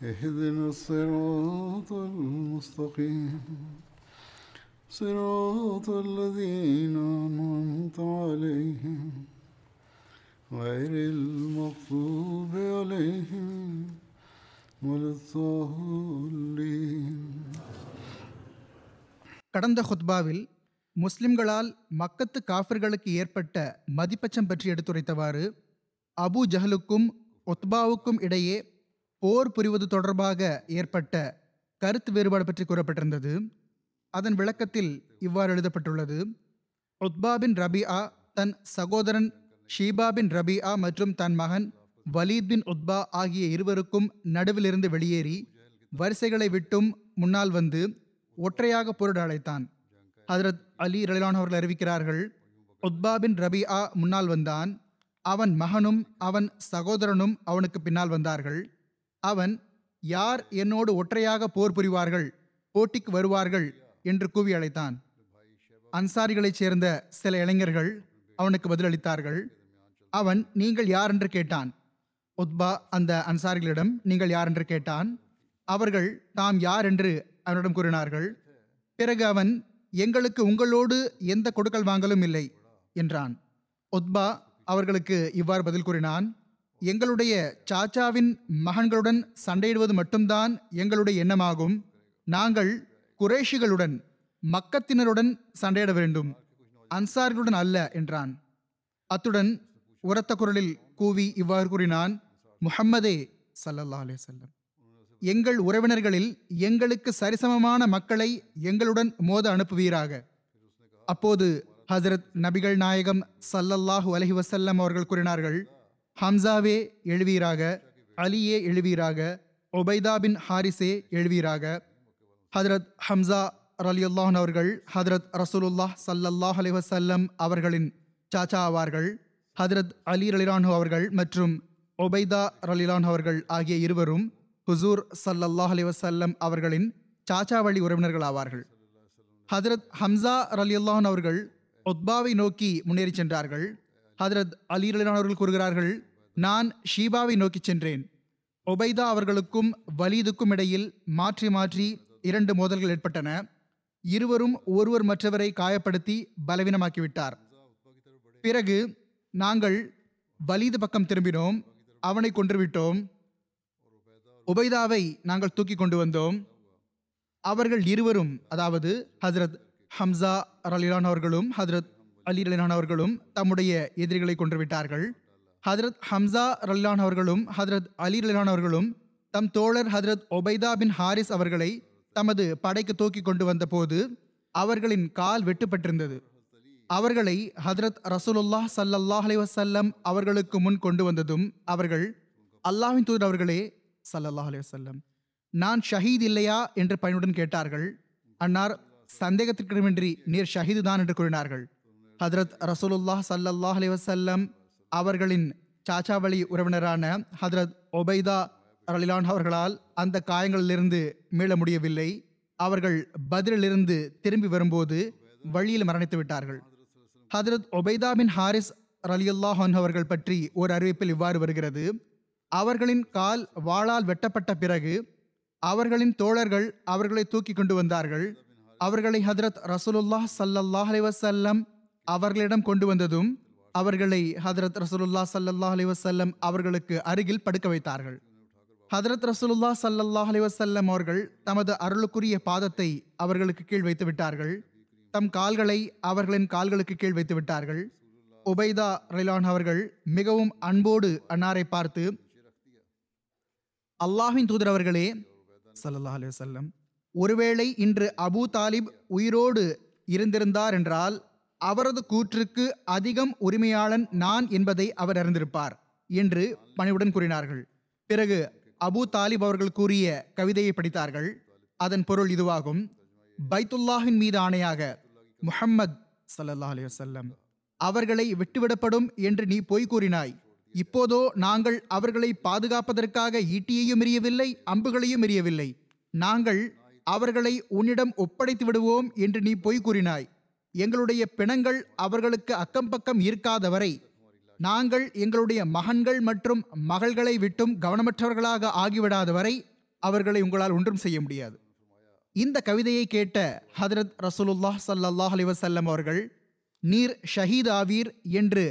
اهدنا الصراط المستقيم صراط الذين أنعمت عليهم غير المغضوب عليهم ولا الضالين கடந்த ஹுத்பாவில் முஸ்லிம்களால் மக்கத்து காஃபிர்களுக்கு ஏற்பட்ட மதிப்பச்சம் பற்றி எடுத்துரைத்தவாறு அபு ஜஹலுக்கும் ஒத்பாவுக்கும் இடையே போர் புரிவது தொடர்பாக ஏற்பட்ட கருத்து வேறுபாடு பற்றி கூறப்பட்டிருந்தது. அதன் விளக்கத்தில் இவ்வாறு எழுதப்பட்டுள்ளது. உத்பா பின் ரபிஆ தன் சகோதரன் ஷீபா பின் ரபிஆ மற்றும் தன் மகன் வலீத் பின் உத்பா ஆகிய இருவருக்கும் நடுவிலிருந்து வெளியேறி வரிசைகளை விட்டும் முன்னால் வந்து ஒற்றையாக போரிட அழைத்தான். ஹதரத் அலி ரலிலான் அவர்கள் அறிவிக்கிறார்கள் உத்பா பின் ரபிஆ முன்னால் வந்தான். அவன் மகனும் அவன் சகோதரனும் அவனுக்கு பின்னால் வந்தார்கள். அவன் யார் என்னோடு ஒற்றையாக போர் புரிவார்கள் போட்டிக்கு வருவார்கள்? என்று கூவி அழைத்தான். அன்சாரிகளைச் சேர்ந்த சில இளைஞர்கள் அவனுக்கு பதிலளித்தார்கள். அவன் நீங்கள் யார்? என்று கேட்டான். உத்பா அந்த அன்சாரிகளிடம் நீங்கள் யார்? என்று கேட்டான். அவர்கள் தாம் யார்? என்று அவனிடம் கூறினார்கள். பிறகு அவன் எங்களுக்கு உங்களோடு எந்த கொடுக்கல் வாங்கலும் இல்லை என்றான். உத்பா அவர்களுக்கு இவ்வாறு பதில் கூறினான். எங்களுடைய சாச்சாவின் மகன்களுடன் சண்டையிடுவது மட்டும்தான் எங்களுடைய எண்ணமாகும். நாங்கள் குறைஷிகளுடன் மக்கத்தினருடன் சண்டையிட வேண்டும். அன்சார்களுடன் அல்ல என்றான். அத்துடன் உரத்த குரலில் கூவி இவ்வாறு கூறினான் முஹம்மதே சல்லல்லா அலே செல்லம் எங்கள் உறவினர்களில் எங்களுக்கு சரிசமமான மக்களை எங்களுடன் மோத அனுப்புவீராக. அப்போது ஹசரத் நபிகள் நாயகம் சல்லல்லாஹு அலஹி வசல்லம் அவர்கள் கூறினார்கள் ஹம்சாவே எழுவீராக அலியே எழுவீராக ஒபைதா பின் ஹாரிஸே எழுவீராக. ஹதரத் ஹம்சா ரலியுல்லாஹன் அவர்கள் ஹதரத் ரசூலுல்லாஹ் சல்லல்லாஹ் அலி வசல்லம் அவர்களின் சாச்சா ஆவார்கள் ஹதரத் அலி ரலிலான் அவர்கள் மற்றும் ஒபைதா ரலிலான் அவர்கள் ஆகிய இருவரும் ஹுசூர் சல்லல்லாஹ் அலி வசல்லம் அவர்களின் சாச்சா வழி உறவினர்கள் ஆவார்கள் ஹதரத் ஹம்சா ரலியுல்லாஹன் அவர்கள் ஒத்பாவை நோக்கி முன்னேறி சென்றார்கள். ஹதரத் அலீரலான் அவர்கள் கூறுகிறார்கள் நான் ஷீபாவை நோக்கி சென்றேன். ஒபைதா அவர்களுக்கும் வலீதுக்கும் இடையில் மாற்றி மாற்றி இரண்டு மோதல்கள் ஏற்பட்டன. இருவரும் ஒருவர் மற்றவரை காயப்படுத்தி பலவீனமாக்கிவிட்டார். பிறகு நாங்கள் வலீது பக்கம் திரும்பினோம். அவனை கொன்றுவிட்டோம். உபைதாவை நாங்கள் தூக்கி கொண்டு வந்தோம். அவர்கள் இருவரும் அதாவது ஹசரத் ஹம்சா ரலிலான் அவர்களும் ஹசரத் அலி ரலிலான் அவர்களும் தம்முடைய எதிரிகளை கொன்றுவிட்டார்கள். ஹதரத் ஹம்சா ரல்லானவர்களும் ஹதரத் அலி ரலிலான் அவர்களும் தம் தோழர் ஹதரத் ஒபைதா பின் ஹாரிஸ் அவர்களை தமது படைக்கு தூக்கி கொண்டு வந்தபோது அவர்களின் கால் வெட்டுப்பட்டிருந்தது. அவர்களை ஹதரத் ரசூலுல்லாஹ் சல்லல்லாஹ் அலி வசல்லம் அவர்களுக்கு முன் கொண்டு வந்ததும் அவர்கள் அல்லாஹின் தூதர் அவர்களே சல்லல்லாஹ் அலி வசல்லம் நான் ஷஹீத் இல்லையா? என்று பயனுடன் கேட்டார்கள். அன்னார் சந்தேகத்திற்கிடமின்றி நீர் ஷஹீது தான் என்று கூறினார்கள். ஹதரத் ரசூலுல்லாஹ் சல்லல்லாஹ் அலி வசல்லம் அவர்களின் சாச்சாவளி உறவினரான ஹதரத் ஒபைதா ரலிலான் அவர்களால் அந்த காயங்களிலிருந்து மீள முடியவில்லை. அவர்கள் பதிலிலிருந்து திரும்பி வரும்போது வழியில் மரணித்து விட்டார்கள். ஹதரத் ஒபைதா பின் ஹாரிஸ் ரலியுல்லாஹன் அவர்கள் பற்றி ஒரு அறிவிப்பில் இவ்வாறு வருகிறது. அவர்களின் கால் வாளால் வெட்டப்பட்ட பிறகு அவர்களின் தோழர்கள் அவர்களை தூக்கி கொண்டு வந்தார்கள். அவர்களை ஹதரத் ரசூலுல்லாஹ் சல்லல்லாஹ் அலைஹி வஸல்லம் அவர்களிடம் கொண்டு வந்ததும் அவர்களை ஹதரத் ரசூலுல்லா ஸல்லல்லாஹு அலி வசல்லம் அவர்களுக்கு அருகில் படுக்க வைத்தார்கள். ஹதரத் ரசூலுல்லா ஸல்லல்லாஹு அலி வசல்லம் அவர்கள் தமது அருளுக்குரிய பாதத்தை அவர்களுக்கு கீழ் வைத்து விட்டார்கள். தம் கால்களை அவர்களின் கால்களுக்கு கீழ் வைத்து விட்டார்கள். உபைதா ரிலான் அவர்கள் மிகவும் அன்போடு அன்னாரை பார்த்து அல்லாஹின் தூதர் அவர்களே ஸல்லல்லாஹு அலி வல்லம் ஒருவேளை இன்று அபூ தாலிப் உயிரோடு இருந்திருந்தார் என்றால் அவரது கூற்றுக்கு அதிகம் உரிமையாளன் நான் என்பதை அவர் அறிந்திருப்பார் என்று பணிவுடன் கூறினார்கள். பிறகு அபூ தாலிப் அவர்கள் கூறிய கவிதையை படித்தார்கள். அதன் பொருள் இதுவாகும். பைத்துல்லாஹின் மீது ஆணையாக முஹம்மத் சல்லா அலி வஸல்லம் அவர்களை விட்டுவிடப்படும் என்று நீ பொய் கூறினாய். இப்போதோ நாங்கள் அவர்களை பாதுகாப்பதற்காக ஈட்டியையும் எறியவில்லை அம்புகளையும் எறியவில்லை. நாங்கள் அவர்களை உன்னிடம் ஒப்படைத்து விடுவோம் என்று நீ பொய் கூறினாய். எங்களுடைய பிணங்கள் அவர்களுக்கு அக்கம் பக்கம் இருக்காத வரை நாங்கள் எங்களுடைய மகன்கள் மற்றும் மகள்களை விட்டும் கவனமற்றவர்களாக ஆகிவிடாத வரை அவர்களை உங்களால் ஒன்றும் செய்ய முடியாது. இந்த கவிதையை கேட்ட ஹதரத் ரசூலுல்லாஹ் சல்லாஹ் அலிவசல்லம் அவர்கள் நீர் ஷஹீத் ஆவீர் என்று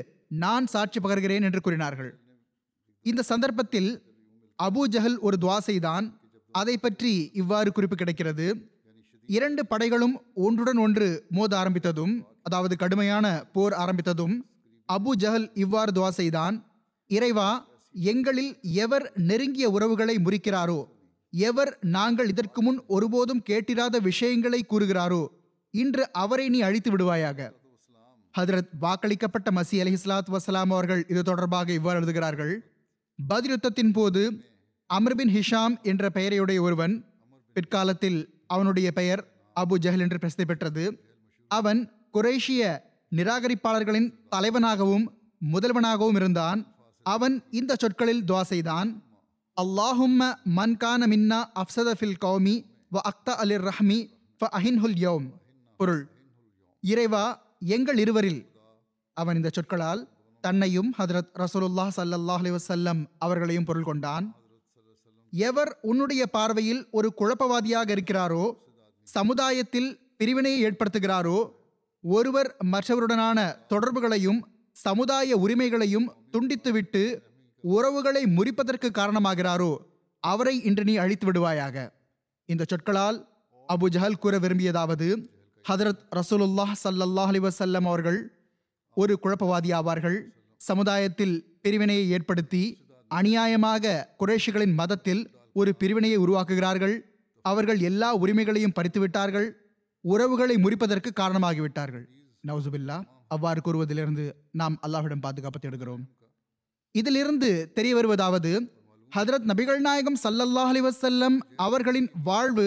நான் சாட்சி பகர்கிறேன் என்று கூறினார்கள். இந்த சந்தர்ப்பத்தில் அபூ ஜஹல் ஒரு துவா செய்தான். அதை பற்றி இவ்வாறு குறிப்பு கிடைக்கிறது. இரண்டு படைகளும் ஒன்றுடன் ஒன்று மோத ஆரம்பித்ததும் அதாவது கடுமையான போர் ஆரம்பித்ததும் அபு ஜஹல் இவ்வாறு துவா செய்தான் இறைவா எங்களில் எவர் நெருங்கிய உறவுகளை முறிக்கிறாரோ? எவர் நாங்கள் இதற்கு முன் ஒருபோதும் கேட்டிராத விஷயங்களை கூறுகிறாரோ? இன்று அவரை நீ அழித்து விடுவாயாக. ஹதரத் வாக்களிக்கப்பட்ட மசி அலி இஸ்லாத் வசலாம் அவர்கள் இது தொடர்பாக இவ்வாறு எழுதுகிறார்கள் பதில் யுத்தத்தின் போது அமர்பின் ஹிஷாம் என்ற பெயரையுடைய ஒருவன் பிற்காலத்தில் அவனுடைய பெயர் அபு ஜஹல் என்று பிரசித்தி பெற்றது. அவன் குரேஷிய நிராகரிப்பாளர்களின் தலைவனாகவும் முதல்வனாகவும் இருந்தான். அவன் இந்த சொற்களில் துவா செய்தான் அல்லாஹும்ம மன்கான மின்னா அஃப்சத ஃபில் கௌமி வ அக்தா அலிர் ரஹ்மி ஃப அஹின்ஹுல் யோம். பொருள் இறைவா எங்கள் இருவரில் அவன் இந்த சொற்களால் தன்னையும் ஹதரத் ரசூலுல்லாஹ் சல்லாஹ் அலி வசல்லம் அவர்களையும் பொருள் கொண்டான். எவர் உன்னுடைய பார்வையில் ஒரு குழப்பவாதியாக இருக்கிறாரோ சமுதாயத்தில் பிரிவினையை ஏற்படுத்துகிறாரோ ஒருவர் மற்றவருடனான தொடர்புகளையும் சமுதாய உரிமைகளையும் துண்டித்துவிட்டு உறவுகளை முறிப்பதற்கு காரணமாகிறாரோ அவரை இன்று நீ அழித்து விடுவாயாக. இந்த சொற்களால் அபு ஜஹல் கூற விரும்பியதாவது ஹதரத் ரசூலுல்லாஹ் சல்லல்லாஹ் அலைஹி வஸல்லம் அவர்கள் ஒரு குழப்பவாதி ஆவார்கள். சமுதாயத்தில் பிரிவினையை ஏற்படுத்தி அநியாயமாக குறைஷிகளின் மதத்தில் ஒரு பிரிவினையை உருவாக்குகிறார்கள். அவர்கள் எல்லா உரிமைகளையும் பறித்துவிட்டார்கள் உறவுகளை முறிப்பதற்கு காரணமாகிவிட்டார்கள். நவசுபில்லா அவ்வாறு கூறுவதிலிருந்து நாம் அல்லாஹ்விடம் பாதுகாப்பு தேடுகிறோம். இதிலிருந்து தெரிய வருவதாவது ஹதரத் நபிகள் நாயகம் ஸல்லல்லாஹு அலிவசல்லம் அவர்களின் வாழ்வு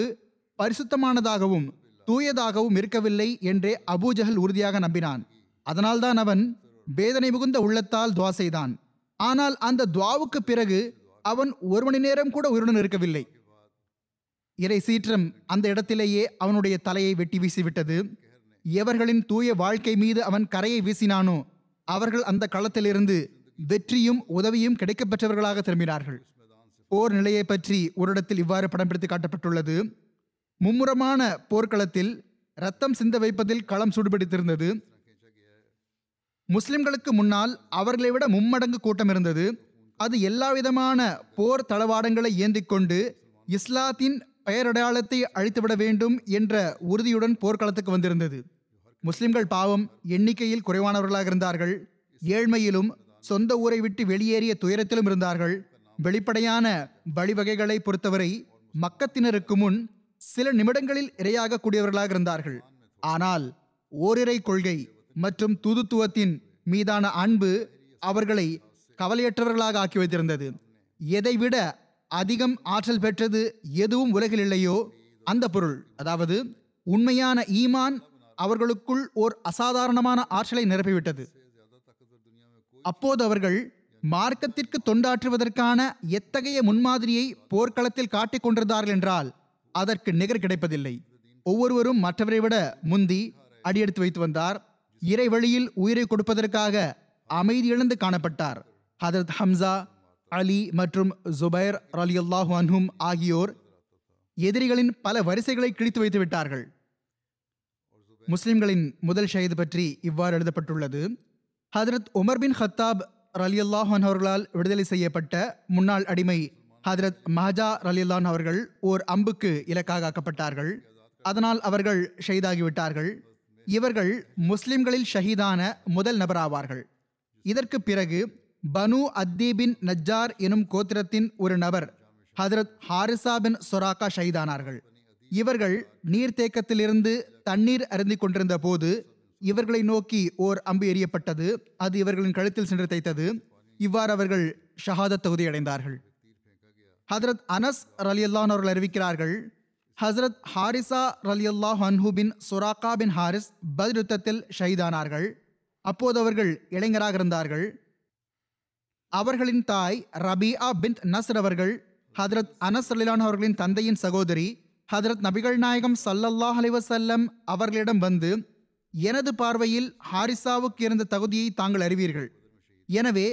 பரிசுத்தமானதாகவும் தூயதாகவும் இருக்கவில்லை என்றே அபூஜஹல் உறுதியாக நம்பினான். அதனால்தான் அவன் வேதனை மிகுந்த உள்ளத்தால் துவா செய்தான். ஆனால் அந்த துவாவுக்கு பிறகு அவன் ஒரு மணி நேரம் கூட உயிருடன் இருக்கவில்லை. இறை சீற்றம் அந்த இடத்திலேயே அவனுடைய தலையை வெட்டி வீசிவிட்டது. எவர்களின் தூய வாழ்க்கை மீது அவன் கரையை வீசினானோ அவர்கள் அந்த களத்திலிருந்து வெற்றியும் உதவியும் கிடைக்கப்பெற்றவர்களாக திரும்பினார்கள். போர் நிலையை பற்றி ஒரு இடத்தில் இவ்வாறு படம் பிடித்து காட்டப்பட்டுள்ளது. மும்முரமான போர்க்களத்தில் ரத்தம் சிந்த வைப்பதில் களம் சூடுபிடித்திருந்தது. முஸ்லிம்களுக்கு முன்னால் அவர்களை விட மும்மடங்கு கூட்டம் இருந்தது. அது எல்லா விதமான போர் தளவாடங்களை ஏந்தி கொண்டு இஸ்லாத்தின் பெயரடையாளத்தை அழித்துவிட வேண்டும் என்ற உறுதியுடன் போர்க்களத்துக்கு வந்திருந்தது. முஸ்லிம்கள் பாவம் எண்ணிக்கையில் குறைவானவர்களாக இருந்தார்கள். ஏழ்மையிலும் சொந்த ஊரை விட்டு வெளியேறிய துயரத்திலும் இருந்தார்கள். வெளிப்படையான வழிவகைகளை பொறுத்தவரை மக்கத்தினருக்கு முன் சில நிமிடங்களில் இரையாக கூடியவர்களாக இருந்தார்கள். ஆனால் ஓரிரை கொள்கை மற்றும் துதுத்துவத்தின் மீதான அன்பு அவர்களை கவலையற்றவர்களாக ஆக்கி வைத்திருந்தது. எதைவிட அதிகம் ஆற்றல் பெற்றது எதுவும் உலகில் இல்லையோ அந்த பொருள். அதாவது உண்மையான ஈமான் அவர்களுக்குள் ஓர் அசாதாரணமான ஆற்றலை நிரப்பிவிட்டது. அப்போது அவர்கள் மார்க்கத்திற்கு தொண்டாற்றுவதற்கான எத்தகைய முன்மாதிரியை போர்க்களத்தில் காட்டிக் கொண்டிருந்தார்கள் என்றால் அதற்கு நிகர் கிடைப்பதில்லை. ஒவ்வொருவரும் மற்றவரை விட முந்தி அடியெடுத்து வைத்து வந்தார். இறை வழியில் உயிரை கொடுப்பதற்காக அமைதி இழந்து காணப்பட்டார். ஹதரத் ஹம்சா அலி மற்றும் ஜுபைர் ரலியல்லாஹு அன்ஹும் ஆகியோர் எதிரிகளின் பல வரிசைகளை கிழித்து வைத்து விட்டார்கள். முஸ்லிம்களின் முதல் ஷஹீது பற்றி இவ்வாறு எழுதப்பட்டுள்ளது. ஹதரத் உமர் பின் ஹத்தாப் ரலியல்லாஹு அன்ஹு அவர்களால் விடுதலை செய்யப்பட்ட முன்னாள் அடிமை ஹதரத் மஹஜா ரலில்லான் அவர்கள் ஓர் அம்புக்கு இலக்காக ஆக்கப்பட்டார்கள். அதனால் அவர்கள் ஷெய்தாகிவிட்டார்கள் இவர்கள் முஸ்லிம்களில் ஷஹீதான முதல் நபராவார்கள். இதற்கு பிறகு பனு அத்தீபின் நஜ்ஜார் எனும் கோத்திரத்தின் ஒரு நபர் ஹதரத் ஹாரிசா பின் சொராக்கா ஷஹீதானார்கள். இவர்கள் நீர்த்தேக்கத்திலிருந்து தண்ணீர் அருந்தி கொண்டிருந்த போது இவர்களை நோக்கி ஓர் அம்பு எறியப்பட்டது. அது இவர்களின் கழுத்தில் சென்று தைத்தது இவ்வாறு அவர்கள் ஷஹாதத் தகுதி அடைந்தார்கள் ஹதரத் அனஸ் ரலியல்லான் அவர்கள் அறிவிக்கிறார்கள் ஹசரத் ஹாரிசா ரலியல்லாஹ் அன்ஹு பின் சுராக்கா பின் ஹாரிஸ் பத்ர் யுத்தத்தில் ஷஹீதானார்கள். அப்போது அவர்கள் இளைஞராக இருந்தார்கள். அவர்களின் தாய் ரபியா பின் நஸ்ர் அவர்கள் ஹதரத் அனஸ் ரலிலான் அவர்களின் தந்தையின் சகோதரி ஹதரத் நபிகள் நாயகம் சல்லல்லாஹ் அலிவசல்லம் அவர்களிடம் வந்து எனது பார்வையில் ஹாரிசாவுக்கு இருந்த தகுதியை தாங்கள் அறிவீர்கள். எனவே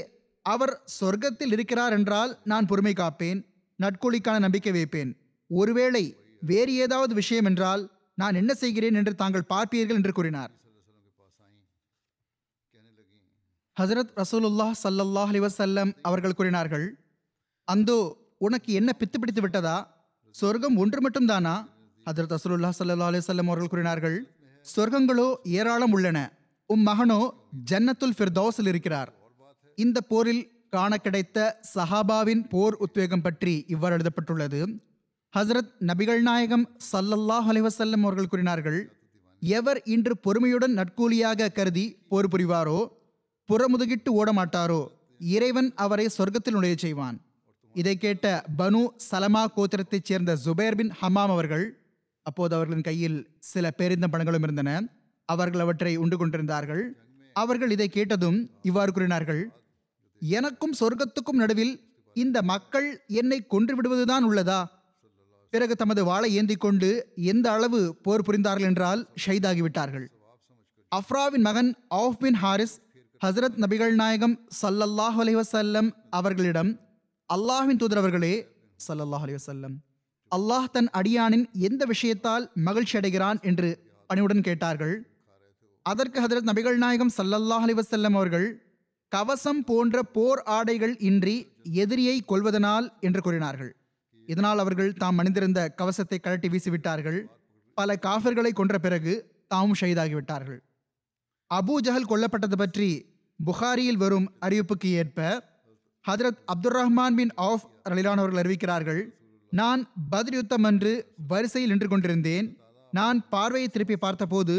அவர் சொர்க்கத்தில் இருக்கிறார் என்றால் நான் பொறுமை காப்பேன் நட்கொழிக்கான நம்பிக்கை வைப்பேன். ஒருவேளை வேறு ஏதாவது விஷயம் என்றால் நான் என்ன செய்கிறேன் என்று தாங்கள் பார்ப்பீர்கள் என்று கூறினார். ஹசரத் ரசூலுல்லாஹ் சல்லல்லாஹ் அலிவசல்லம் அவர்கள் கூறினார்கள் அந்தோ உனக்கு என்ன பித்து பிடித்து விட்டதா? சொர்க்கம் ஒன்று மட்டும் தானா ஹசரத் ரசூலுல்லா சல்லா அலிவல்லம் அவர்கள் கூறினார்கள் சொர்க்கங்களோ ஏராளம் உள்ளன. உம் மகனோ ஜன்னத்துல் ஃபிர்தௌஸில் இருக்கிறார். இந்த போரில் காண கிடைத்த சஹாபாவின் போர் உத்வேகம் பற்றி இவ்வாறு எழுதப்பட்டுள்ளது. ஹசரத் நபிகள் நாயகம் சல்லல்லாஹ் அலைவசல்லம் அவர்கள் கூறினார்கள் எவர் இன்று பொறுமையுடன் நட்கூலியாக கருதி போர் புரிவாரோ புறமுதுகிட்டு ஓடமாட்டாரோ இறைவன் அவரை சொர்க்கத்தில் நுழைய செய்வான். இதை கேட்ட பனு சலமா கோத்திரத்தைச் சேர்ந்த ஜுபேர் பின் ஹமாம் அவர்கள் அப்போது அவர்களின் கையில் சில பேரிந்த பணங்களும் இருந்தன. அவர்கள் அவற்றை உண்டு கொண்டிருந்தார்கள். அவர்கள் இதை கேட்டதும் இவ்வாறு கூறினார்கள் எனக்கும் சொர்க்கத்துக்கும் நடுவில் இந்த மக்கள் என்னை கொன்று விடுவதுதான் உள்ளதா? பிறகு தமது வாளை ஏந்தி கொண்டு எந்த அளவு போர் புரிந்தார்கள் என்றால் ஷைதாகிவிட்டார்கள் அஃப்ராவின் மகன் ஆஃப் பின் ஹாரிஸ் ஹசரத் நபிகள் நாயகம் சல்லல்லாஹ் அலி வசல்லம் அவர்களிடம் அல்லாஹின் தூதர் அவர்களே சல்லல்லாஹ் அலி வசல்லம் அல்லாஹ் தன் அடியானின் எந்த விஷயத்தால் மகிழ்ச்சி அடைகிறான்? என்று பணிவுடன் கேட்டார்கள். அதற்கு ஹதரத் நபிகள் நாயகம் சல்லல்லாஹ் அலி வசல்லம் அவர்கள் கவசம் போன்ற போர் ஆடைகள் இன்றி எதிரியை கொள்வதனால் என்று கூறினார்கள். இதனால் அவர்கள் தாம் அணிந்திருந்த கவசத்தை கழட்டி வீசிவிட்டார்கள். பல காஃபர்களை கொன்ற பிறகு தாமும் ஷஹீதாகிவிட்டார்கள். அபு ஜஹல் கொல்லப்பட்டது பற்றி புகாரியில் வரும் அறிவிப்புக்கு ஏற்ப Hazrat Abdul Rahman bin Auf ரலிலானவர்கள் அறிவிக்கிறார்கள் நான் பதில் யுத்தம் அன்று வரிசையில் நின்று கொண்டிருந்தேன். நான் பார்வையை திருப்பி பார்த்தபோது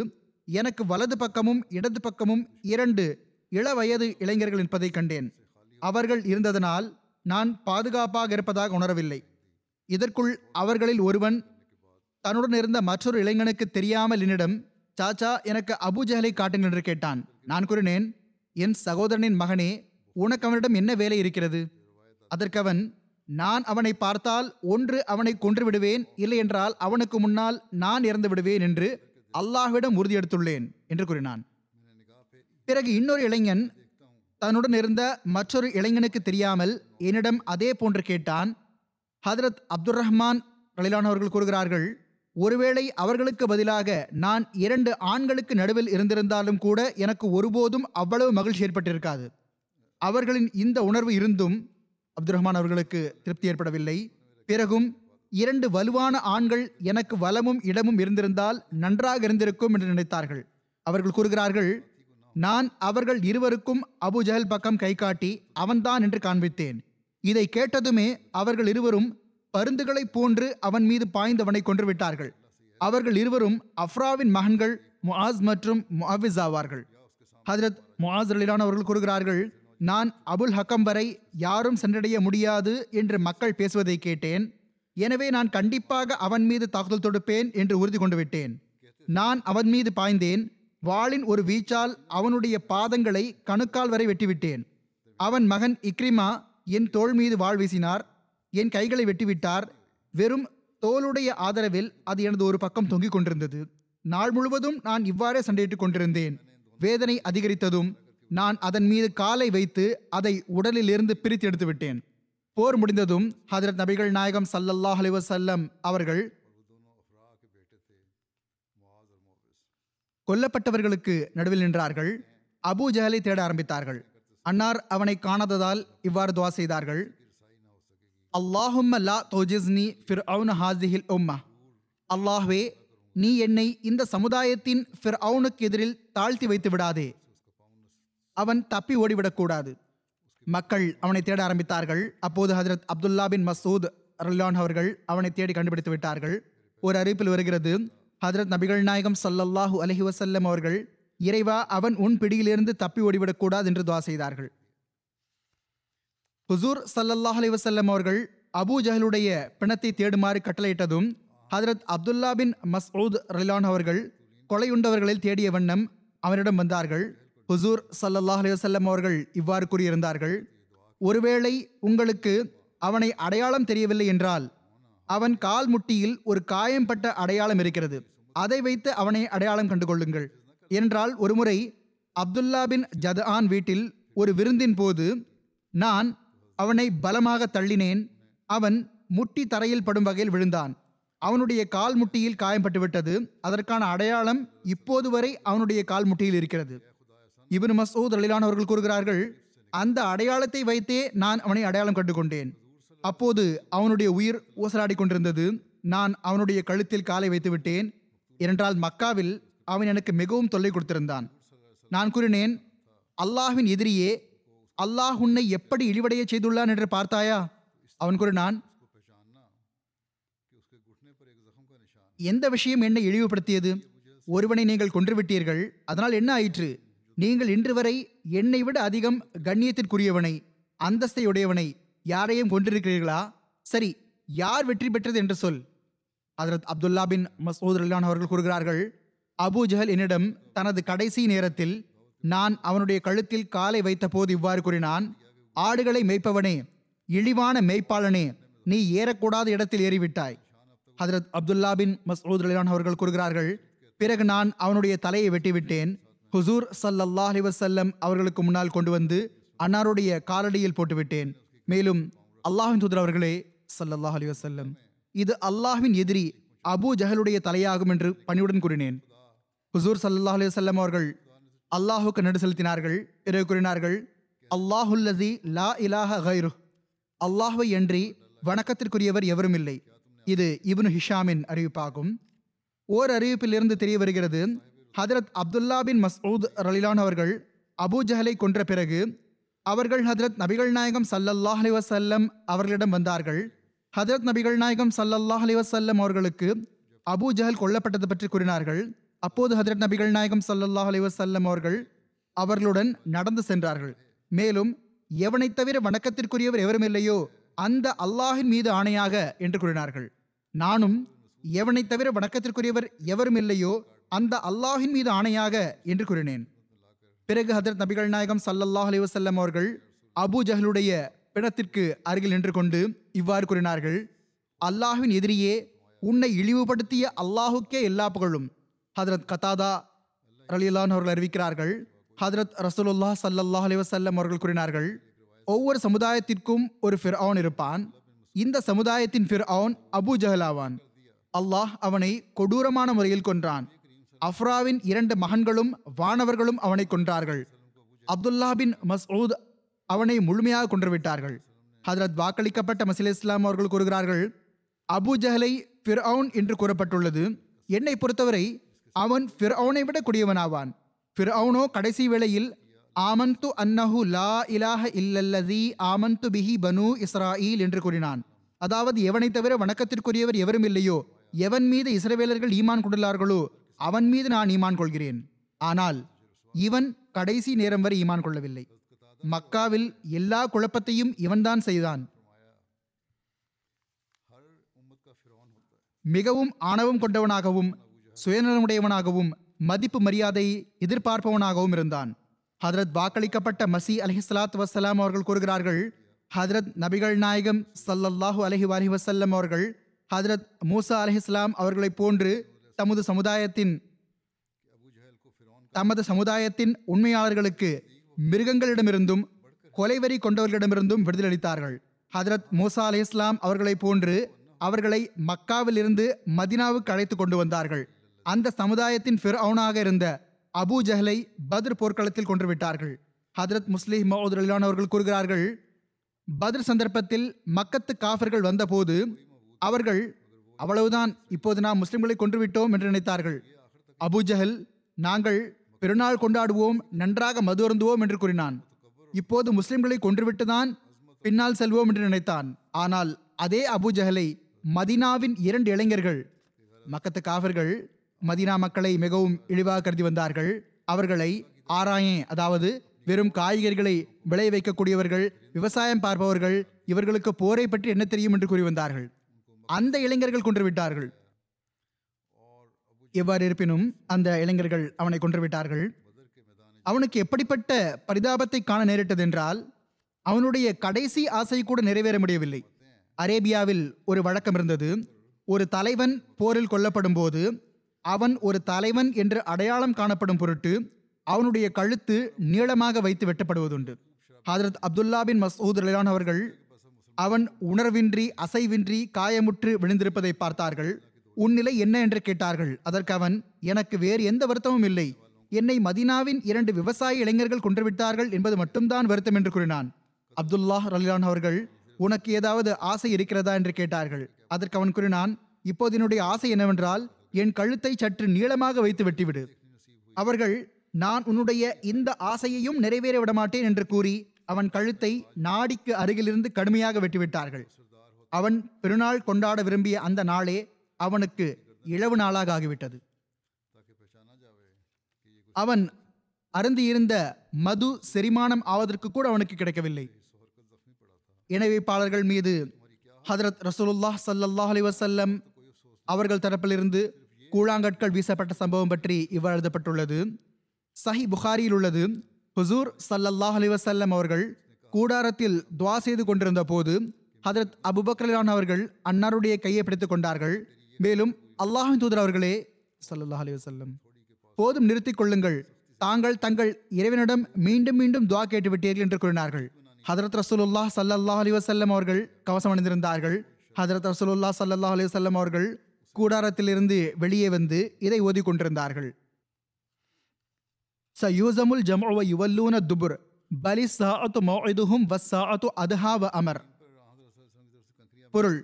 எனக்கு வலது பக்கமும் இடது பக்கமும் இரண்டு இளவயது இளைஞர்கள் இருப்பதை கண்டேன். அவர்கள் இருந்ததனால் நான் பாதுகாப்பாக இருப்பதாக உணரவில்லை. இதற்குள் அவர்களில் ஒருவன் தன்னுடன் இருந்த மற்றொரு இளைஞனுக்கு தெரியாமல் என்னிடம் சாச்சா எனக்கு அபுஜஹலை காட்டுங்கள் என்று கேட்டான். நான் கூறினேன் என் சகோதரனின் மகனே உனக்கு அவனிடம் என்ன வேலை இருக்கிறது? அதற்கவன் நான் அவனை பார்த்தால் ஒன்று அவனை கொன்று விடுவேன் இல்லை என்றால் அவனுக்கு முன்னால் நான் இறந்து விடுவேன் என்று அல்லாஹ்விடம் உறுதியெடுத்துள்ளேன் என்று கூறினான். பிறகு இன்னொரு இளைஞன் தன்னுடன் இருந்த மற்றொரு இளைஞனுக்கு தெரியாமல் என்னிடம் அதே போன்று கேட்டான். ஹதரத் அப்துர் ரஹ்மான் ரலிலானவர்கள் கூறுகிறார்கள் ஒருவேளை அவர்களுக்கு பதிலாக நான் இரண்டு ஆண்களுக்கு நடுவில் இருந்திருந்தாலும் கூட எனக்கு ஒருபோதும் அவ்வளவு மகிழ்ச்சி ஏற்பட்டிருக்காது. அவர்களின் இந்த உணர்வு இருந்தும் அப்துல் ரஹ்மான் அவர்களுக்கு திருப்தி ஏற்படவில்லை. பிறகும் இரண்டு வலுவான ஆண்கள் எனக்கு வலமும் இடமும் இருந்திருந்தால் நன்றாக இருந்திருக்கும் என்று நினைத்தார்கள். அவர்கள் கூறுகிறார்கள் நான் அவர்கள் இருவருக்கும் அபு ஜஹல் பக்கம் கை காட்டி அவன்தான் என்று காண்பித்தேன். இதை கேட்டதுமே அவர்கள் இருவரும் பருந்துகளைப் போன்று அவன் மீது பாய்ந்தவனை கொன்று விட்டார்கள் அவர்கள் இருவரும் அஃப்ராவின் மகன்கள் முஆஸ் மற்றும் முஹாவிஸ் ஆவார்கள். ஹஜரத் முஆஸ் ரலிலான் அவர்கள் கூறுகிறார்கள் நான் அபுல் ஹக்கம் வரை யாரும் சென்றடைய முடியாது என்று மக்கள் பேசுவதை கேட்டேன். எனவே நான் கண்டிப்பாக அவன் மீது தாக்குதல் தொடுப்பேன் என்று உறுதி கொண்டு விட்டேன் நான் அவன் மீது பாய்ந்தேன். வாளின் ஒரு வீச்சால் அவனுடைய பாதங்களை கணுக்கால் வரை வெட்டிவிட்டேன். அவன் மகன் இக்ரிமா என் தோள் மீது வாழ் வீசினார் என் கைகளை வெட்டிவிட்டார். வெறும் தோளுடைய ஆதரவில் அது எனது ஒரு பக்கம் தொங்கிக் கொண்டிருந்தது. நாள் முழுவதும் நான் இவ்வாறே சண்டையிட்டுக் கொண்டிருந்தேன். வேதனை அதிகரித்ததும் நான் அதன் மீது காலை வைத்து அதை உடலிலிருந்து பிரித்து எடுத்து விட்டேன் போர் முடிந்ததும் ஹதரத் நபிகள் நாயகம் சல்லல்லாஹ் அலிவசல்லம் அவர்கள் கொல்லப்பட்டவர்களுக்கு நடுவில் நின்றார்கள். அபூ ஜஹலை தேட ஆரம்பித்தார்கள். அன்னார் அவனை காணாததால் இவ்வாறு துவா செய்தார்கள். அல்லாஹும்ம லா தோஜிஸ்னி ஃபிர் அவுன் ஹாசிஹில் உம்மா. அல்லாஹ்வே நீ என்னை இந்த சமுதாயத்தின் ஃபிர் அவுனுக்கு எதிரில் தாழ்த்தி வைத்து விடாதே. அவன் தப்பி ஓடிவிடக்கூடாது. மக்கள் அவனை தேட ஆரம்பித்தார்கள். அப்போது ஹஜரத் அப்துல்லா பின் மசூத் ரல்லான் அவர்கள் அவனை தேடி கண்டுபிடித்து விட்டார்கள். ஒரு அறிவிப்பில் வருகிறது ஹஜரத் நபிகள் நாயகம் சல்லல்லாஹூ அலஹி வசல்லம் அவர்கள் இறைவா அவன் உன் பிடியிலிருந்து தப்பி ஓடிவிடக்கூடாது என்று துவா செய்தார்கள். ஹுசூர் சல்லல்லாஹ் அலைஹி வஸல்லம் அவர்கள் அபூ ஜஹலுடைய பிணத்தை தேடுமாறு கட்டளையிட்டதும் ஹதரத் அப்துல்லா பின் மஸ்ஊத் ரலிலான் அவர்கள் கொலையுண்டவர்களில் தேடிய வண்ணம் அவனிடம் வந்தார்கள். ஹுசூர் சல்லல்லாஹ் அலைஹி வஸல்லம் அவர்கள் இவ்வாறு கூறியிருந்தார்கள் ஒருவேளை உங்களுக்கு அவனை அடையாளம் தெரியவில்லை என்றால் அவன் கால் முட்டியில் ஒரு காயம்பட்ட அடையாளம் இருக்கிறது. அதை வைத்து அவனை அடையாளம் கண்டுகொள்ளுங்கள். என்றால் ஒருமுறை அப்துல்லா பின் ஜதான் வீட்டில் ஒரு விருந்தின் போது நான் அவனை பலமாக தள்ளினேன். அவன் முட்டி தரையில் படும் வகையில் விழுந்தான். அவனுடைய கால் முட்டியில் காயம்பட்டு விட்டது. அதற்கான அடையாளம் இப்போது வரை அவனுடைய கால் முட்டியில் இருக்கிறது. இப்னு மசூத் அலிலான் அவர்கள் கூறுகிறார்கள் அந்த அடையாளத்தை வைத்தே நான் அவனை அடையாளம் கண்டு கொண்டேன் அப்போது அவனுடைய உயிர் ஊசலாடி கொண்டிருந்தது. நான் அவனுடைய கழுத்தில் காலை வைத்து விட்டேன். ஏனென்றால் மக்காவில் அவன் எனக்கு மிகவும் தொல்லை கொடுத்திருந்தான். நான் கூறினேன் அல்லாஹ்வின் எதிரியே அல்லாஹ் உன்னை எப்படி இழிவடைய செய்துள்ளான் என்று பார்த்தாயா? அவன் கூறினான் எந்த விஷயம் என்னை இழிவுபடுத்தியது? ஒருவனை நீங்கள் கொன்றுவிட்டீர்கள். அதனால் என்ன ஆயிற்று? நீங்கள் இன்று வரை என்னை விட அதிகம் கண்ணியத்திற்குரியவனை அந்தஸ்தை உடையவனை யாரையும் கொன்றிருக்கிறீர்களா? சரி யார் வெற்றி பெற்றது என்று சொல். அதரத் அப்துல்லா பின் மசூத் ரலியான் அவர்கள் கூறுகிறார்கள் அபூ ஜஹல் என்னிடம் தனது கடைசி நேரத்தில் நான் அவனுடைய கழுத்தில் காலை வைத்தபோது இவ்வாறு கூறினான் ஆடுகளை மேய்ப்பவனே இழிவான மேய்ப்பாளனே நீ ஏறக்கூடாத இடத்தில் ஏறிவிட்டாய். ஹதரத் அப்துல்லா பின் மசூத் அலிலான் அவர்கள் கூறுகிறார்கள் பிறகு நான் அவனுடைய தலையை வெட்டிவிட்டேன். ஹுசூர் சல்லல்லா அலிவசல்லம் அவர்களுக்கு முன்னால் கொண்டு வந்து அன்னாருடைய காலடியில் போட்டுவிட்டேன். மேலும் அல்லாஹின் தூதர் அவர்களே சல்லல்லாஹ் அலைஹி வஸல்லம் இது அல்லாஹின் எதிரி அபூ ஜஹலுடைய தலையாகும் என்று பணியுடன் கூறினேன். ஹுசூர் சல்லாஹ் அலைஹி வஸல்லம் அவர்கள் அல்லாஹுக்கு நடு செலுத்தினார்கள் இறை கூறினார்கள். அல்லாஹுல்லதி லா இலாஹ கைரு அல்லாஹ்வை அன்றி வணக்கத்திற்குரியவர் எவரும் இல்லை. இது இப்னு ஹிஷாமின் அறிவிப்பாகும். ஓர் அறிவிப்பிலிருந்து தெரிய வருகிறது ஹதரத் அப்துல்லா பின் மசூத் ரலிலான் அவர்கள் அபூ ஜஹலை கொன்ற பிறகு அவர்கள் ஹதரத் நபிகள் நாயகம் சல்லல்லாஹ் அலி வசல்லம் அவர்களிடம் வந்தார்கள். ஹதரத் நபிகள் நாயகம் சல்லல்லாஹ் அலி வசல்லம் அவர்களுக்கு அபூ ஜஹல் கொல்லப்பட்டது பற்றி கூறினார்கள். அப்போது ஹதரத் நபிகள் நாயகம் சல்லல்லாஹ் அலைஹி அவர்கள் அவர்களுடன் நடந்து சென்றார்கள். மேலும் எவனைத் தவிர வணக்கத்திற்குரியவர் எவரும் இல்லையோ அந்த அல்லாஹின் மீது ஆணையாக என்று கூறினார்கள். நானும் எவனைத் தவிர வணக்கத்திற்குரியவர் எவரும் இல்லையோ அந்த அல்லாஹின் மீது ஆணையாக என்று கூறினேன். பிறகு ஹதரத் நபிகள் நாயகம் சல்லல்லாஹ் அலைஹி அவர்கள் அபூ ஜஹலுடைய பிணத்திற்கு அருகில் நின்று கொண்டு இவ்வாறு கூறினார்கள் அல்லாஹின் எதிரியே உன்னை இழிவுபடுத்திய அல்லாஹுக்கே எல்லா புகழும். ஹதரத் கதாதா ரலியல்லான் அவர்கள் அறிவிக்கிறார்கள். ஹதரத் ரசூலுல்லா ஸல்லல்லாஹு அலிவசல்லம் அவர்கள் கூறினார்கள் ஒவ்வொரு சமுதாயத்திற்கும் ஒரு ஃபிர்அவுன் இருப்பான். இந்த சமுதாயத்தின் ஃபிர் அவன் அபு ஜஹலாவான். அல்லாஹ் அவனை கொடூரமான முறையில் கொன்றான். அஃப்ராவின் இரண்டு மகன்களும் வானவர்களும் அவனை கொன்றார்கள். அப்துல்லா பின் மசூத் அவனை முழுமையாக கொன்றுவிட்டார்கள். ஹதரத் வாக்களிக்கப்பட்ட மசீல் இஸ்லாம் அவர்கள் கூறுகிறார்கள் அபு ஜஹலை ஃபிர்அவுன் என்று கூறப்பட்டுள்ளது. என்னை பொறுத்தவரை அவன் ஃபிர்அவுனை விட கொடியவனாவான். ஃபிர்அவுனோ கடைசி வேளையில் ஆமந்து அன்னஹு லா இலாஹ இல்லல்லதி ஆமந்து பிஹி பனு இஸ்ராயில் என்று கூறினான். அதாவது எவனை தவிர வணக்கத்திற்குரியவர் எவரும் இல்லையோ எவன் மீது இஸ்ரவேலர்கள் ஈமான் கொண்டுள்ளார்களோ அவன் மீது நான் ஈமான் கொள்கிறேன். ஆனால் இவன் கடைசி நேரம் வரை ஈமான் கொள்ளவில்லை. மக்காவில் எல்லா குழப்பத்தையும் இவன்தான் செய்தான். மிகவும் ஆணவம் கொண்டவனாகவும் சுயநலமுடையவனாகவும் மதிப்பு மரியாதை எதிர்பார்ப்பவனாகவும் இருந்தான். ஹதரத் வாக்களிக்கப்பட்ட மசி அலிஹிஸ்லாத் வசலாம் அவர்கள் கூறுகிறார்கள் ஹதரத் நபிகள் நாயகம் சல்லல்லாஹு அலஹி அலஹி வசல்லம் அவர்கள் ஹதரத் மூசா அலிஹிஸ்லாம் அவர்களைப் போன்று தமது சமுதாயத்தின் தமது சமுதாயத்தின் உண்மையாளர்களுக்கு மிருகங்களிடமிருந்தும் கொலைவரி கொண்டவர்களிடமிருந்தும் விடுதலளித்தார்கள். ஹதரத் மூசா அலி இஸ்லாம் அவர்களைப் போன்று அவர்களை மக்காவில் இருந்து மதினாவுக்கு அழைத்து கொண்டு வந்தார்கள். அந்த சமுதாயத்தின் ஃபிர்அவுனாக இருந்த அபூ ஜஹலை பத்ர் போர்க்களத்தில் கொன்று விட்டார்கள் ஹதரத் முஸ்லிம் மவுத் அலிலான் அவர்கள் கூறுகிறார்கள் பத்ர் சந்தர்ப்பத்தில் மக்கத்து காஃபர்கள் வந்தபோது அவர்கள் அவ்வளவுதான் இப்போது நாம் முஸ்லிம்களை கொன்றுவிட்டோம் என்று நினைத்தார்கள். அபூஜஹல் நாங்கள் பெருநாள் கொண்டாடுவோம் நன்றாக மது அருந்துவோம் என்று கூறினான். இப்போது முஸ்லிம்களை கொன்றுவிட்டுதான் பின்னால் செல்வோம் என்று நினைத்தான். ஆனால் அதே அபூஜஹலை மதீனாவின் இரண்டு இளைஞர்கள் மக்கத்து காஃபர்கள் மதீனா மக்களை மிகவும் இழிவாக கருதி வந்தார்கள். அவர்களை ஆராயே அதாவது வெறும் காய்கறிகளை விளைய வைக்கக்கூடியவர்கள் விவசாயம் பார்ப்பவர்கள் இவர்களுக்கு போரை பற்றி என்ன தெரியும் என்று கூறி வந்தார்கள். அந்த இளைஞர்கள் கொன்று விட்டார்கள். எவ்வாறு இருப்பினும் அந்த இளைஞர்கள் அவனை கொன்று விட்டார்கள். அவனுக்கு எப்படிப்பட்ட பரிதாபத்தை காண நேரிட்டது என்றால் அவனுடைய கடைசி ஆசை கூட நிறைவேற முடியவில்லை. அரேபியாவில் ஒரு வழக்கம் இருந்தது. ஒரு தலைவன் போரில் கொல்லப்படும் போது அவன் ஒரு தலைவன் என்று அடையாளம் காணப்படும் பொருட்டு அவனுடைய கழுத்து நீளமாக வைத்து வெட்டப்படுவதுண்டு. ஹதரத் அப்துல்லா பின் மசூத் ரலிலான் அவர்கள் அவன் உணர்வின்றி அசைவின்றி காயமுற்று விழுந்திருப்பதை பார்த்தார்கள். உன்னிலை என்ன என்று கேட்டார்கள். அதற்கு அவன் எனக்கு வேறு எந்த வருத்தமும் இல்லை. என்னை மதீனாவின் இரண்டு விவசாய இளைஞர்கள் கொன்றுவிட்டார்கள் என்பது மட்டும்தான் வருத்தம் என்று கூறினான். அப்துல்லாஹ் ரலிலான் அவர்கள் உனக்கு ஏதாவது ஆசை இருக்கிறதா என்று கேட்டார்கள். அதற்கு அவன் கூறினான் இப்போது என்னுடைய ஆசை என்னவென்றால் என் கழுத்தை சற்று நீளமாக வைத்து வெட்டிவிடு. அவர்கள் நான் உன்னுடைய இந்த ஆசையையும் நிறைவேற விடமாட்டேன் என்று கூறி அவன் கழுத்தை நாடிக்கு அருகிலிருந்து கடுமையாக வெட்டிவிட்டார்கள். அவன் பெருநாள் கொண்டாட விரும்பிய அந்த நாளே அவனுக்கு இழவு நாளாக ஆகிவிட்டது. அவன் அருந்தியிருந்த மது செரிமானம் ஆவதற்கு கூட அவனுக்கு கிடைக்கவில்லை. இணைவைப்பாளர்கள் மீது ஹதரத் ரசூலுல்லாஹ் சல்லாஹ் அலி வசல்லம் அவர்கள் தரப்பிலிருந்து கூழாங்கற்கள் வீசப்பட்ட சம்பவம் பற்றி இவ்வாறு எழுதப்பட்டுள்ளது. சஹி புகாரியில் உள்ளது ஹுசூர் சல்லல்லாஹ் அலிவசல்லம் அவர்கள் கூடாரத்தில் துவா செய்து கொண்டிருந்த போது ஹதரத் அபுபக்ரலான் அவர்கள் அன்னாருடைய கையை பிடித்துக் கொண்டார்கள். மேலும் அல்லாஹின் தூதர் அவர்களே சல்லல்லாஹ் அலைஹி வஸல்லம் போதும் நிறுத்திக் கொள்ளுங்கள். தாங்கள் தங்கள் இறைவனிடம் மீண்டும் மீண்டும் துவா கேட்டு விட்டீர்கள் என்று கூறினார்கள். ஹதரத் ரசூலுல்லாஹ் சல்லல்லாஹ் அலைஹி வஸல்லம் அவர்கள் கவசம் அணிந்திருந்தார்கள். ஹதரத் ரசூலுல்லாஹ் சல்லல்லாஹ் அலைஹி வஸல்லம் அவர்கள் கூடாரத்திலிருந்து வெளியே வந்து இதை ஓதி கொண்டிருந்தார்கள் சயூசமுல் ஜம்உ யுவல்லூன துபுர் பலி சாஅத்து மௌஇதுஹும் வஸ்ஸாஅத்து அதஹா அமர். பொருள்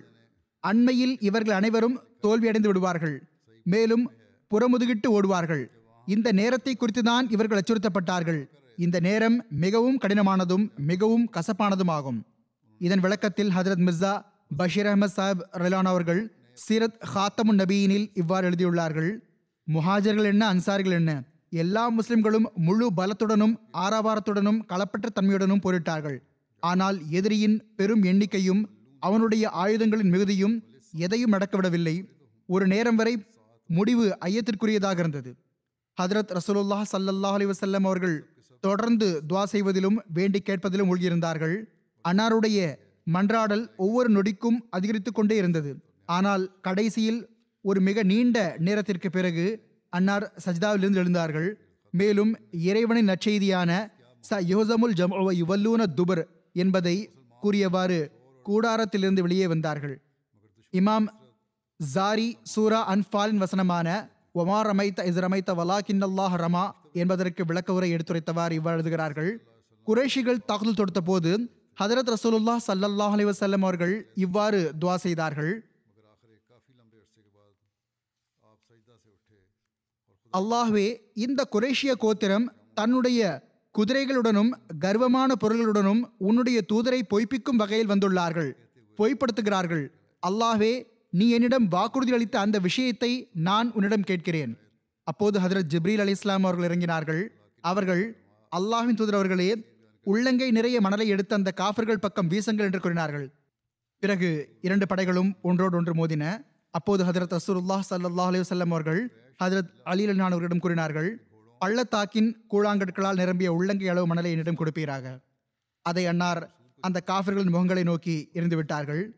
அண்மையில் இவர்கள் அனைவரும் தோல்வியடைந்து விடுவார்கள் மேலும் புறமுதுகிட்டு ஓடுவார்கள். இந்த நேரத்தை குறித்துதான் இவர்கள் அச்சுறுத்தப்பட்டார்கள். இந்த நேரம் மிகவும் கடினமானதும் மிகவும் கசப்பானதுமாகும். இதன் விளக்கத்தில் ஹதரத் மிர்சா பஷீர் அஹமத் சாஹிப் ரலான் அவர்கள் சீரத் ஹாத்தமு நபியினில் இவ்வாறு எழுதியுள்ளார்கள் முஹாஜர்கள் என்ன அன்சாரிகள் என்ன? எல்லா முஸ்லிம்களும் முழு பலத்துடனும் ஆரவாரத்துடனும் களப்பற்ற தன்மையுடனும் போரிட்டார்கள். ஆனால் எதிரியின் பெரும் எண்ணிக்கையும் அவனுடைய ஆயுதங்களின் மிகுதியும் எதையும் நடக்கவிடவில்லை ஒரு நேரம் வரை முடிவு ஐயத்திற்குரியதாக இருந்தது. ஹதரத் ரசூலுல்லாஹ் சல்லல்லாஹ் அலி வசல்லம் அவர்கள் தொடர்ந்து துவா செய்வதிலும் வேண்டி கேட்பதிலும் மூழ்கியிருந்தார்கள். அன்னாருடைய மன்றாடல் ஒவ்வொரு நொடிக்கும் அதிகரித்து கொண்டே இருந்தது. ஆனால் கடைசியில் ஒரு மிக நீண்ட நேரத்திற்கு பிறகு அன்னார் சஜிதாவிலிருந்து எழுந்தார்கள். மேலும் இறைவனின் நற்செய்தியான ச யோசமுல் ஜம்உ யுவல்லூன துபர் என்பதை கூறியவாறு கூடாரத்திலிருந்து வெளியே வந்தார்கள். இமாம் ஜாரி சூரா அன்ஃபாலின் வசனமான ஒமா ரமைத்த இஸ் ரமைத்த வலாக்கின்னல்லாஹ் ரமா என்பதற்கு விளக்க உரை எடுத்துரைத்தவாறு இவ்வாறு எழுதுகிறார்கள். தாக்குதல் தொடுத்த போது ஹதரத் ரசூலுல்லா சல்லல்லாஹ் அலி வசல்லம் அவர்கள் இவ்வாறு துவா செய்தார்கள். அல்லாஹ்வே இந்த குரேஷிய கோத்திரம் தன்னுடைய குதிரைகளுடனும் கர்வமான பொருள்களுடனும் உன்னுடைய தூதரை பொய்ப்பிக்கும் வகையில் வந்துள்ளார்கள். பொய்ப்படுத்துகிறார்கள். அல்லாஹ்வே நீ என்னிடம் வாக்குறுதி அளித்த அந்த விஷயத்தை நான் உன்னிடம் கேட்கிறேன். அப்போது ஹதரத் ஜிப்ரீல் அலி இஸ்லாம் அவர்கள் இறங்கினார்கள். அவர்கள் அல்லாஹ்வின் தூதர் அவர்களே உள்ளங்கை நிறைய மணலை எடுத்து அந்த காஃபர்கள் பக்கம் வீசுங்கள் என்று கூறினார்கள். பிறகு இரண்டு படைகளும் ஒன்றோடு ஒன்று மோதின. அப்போது ஹதரத் ரசூலுல்லாஹ் சல்லாஹ் அலி வல்லம் அவர்கள் ஹதரத் அலி அலினான் அவர்களிடம் கூறினார்கள் பள்ளத்தாக்கின் கூழாங்கற்களால் நிரம்பிய உள்ளங்கை அளவு மணலை என்னிடம் கொடுப்பீராக. அதை அன்னார் அந்த காஃபர்களின் முகங்களை நோக்கி இருந்து விட்டார்கள்.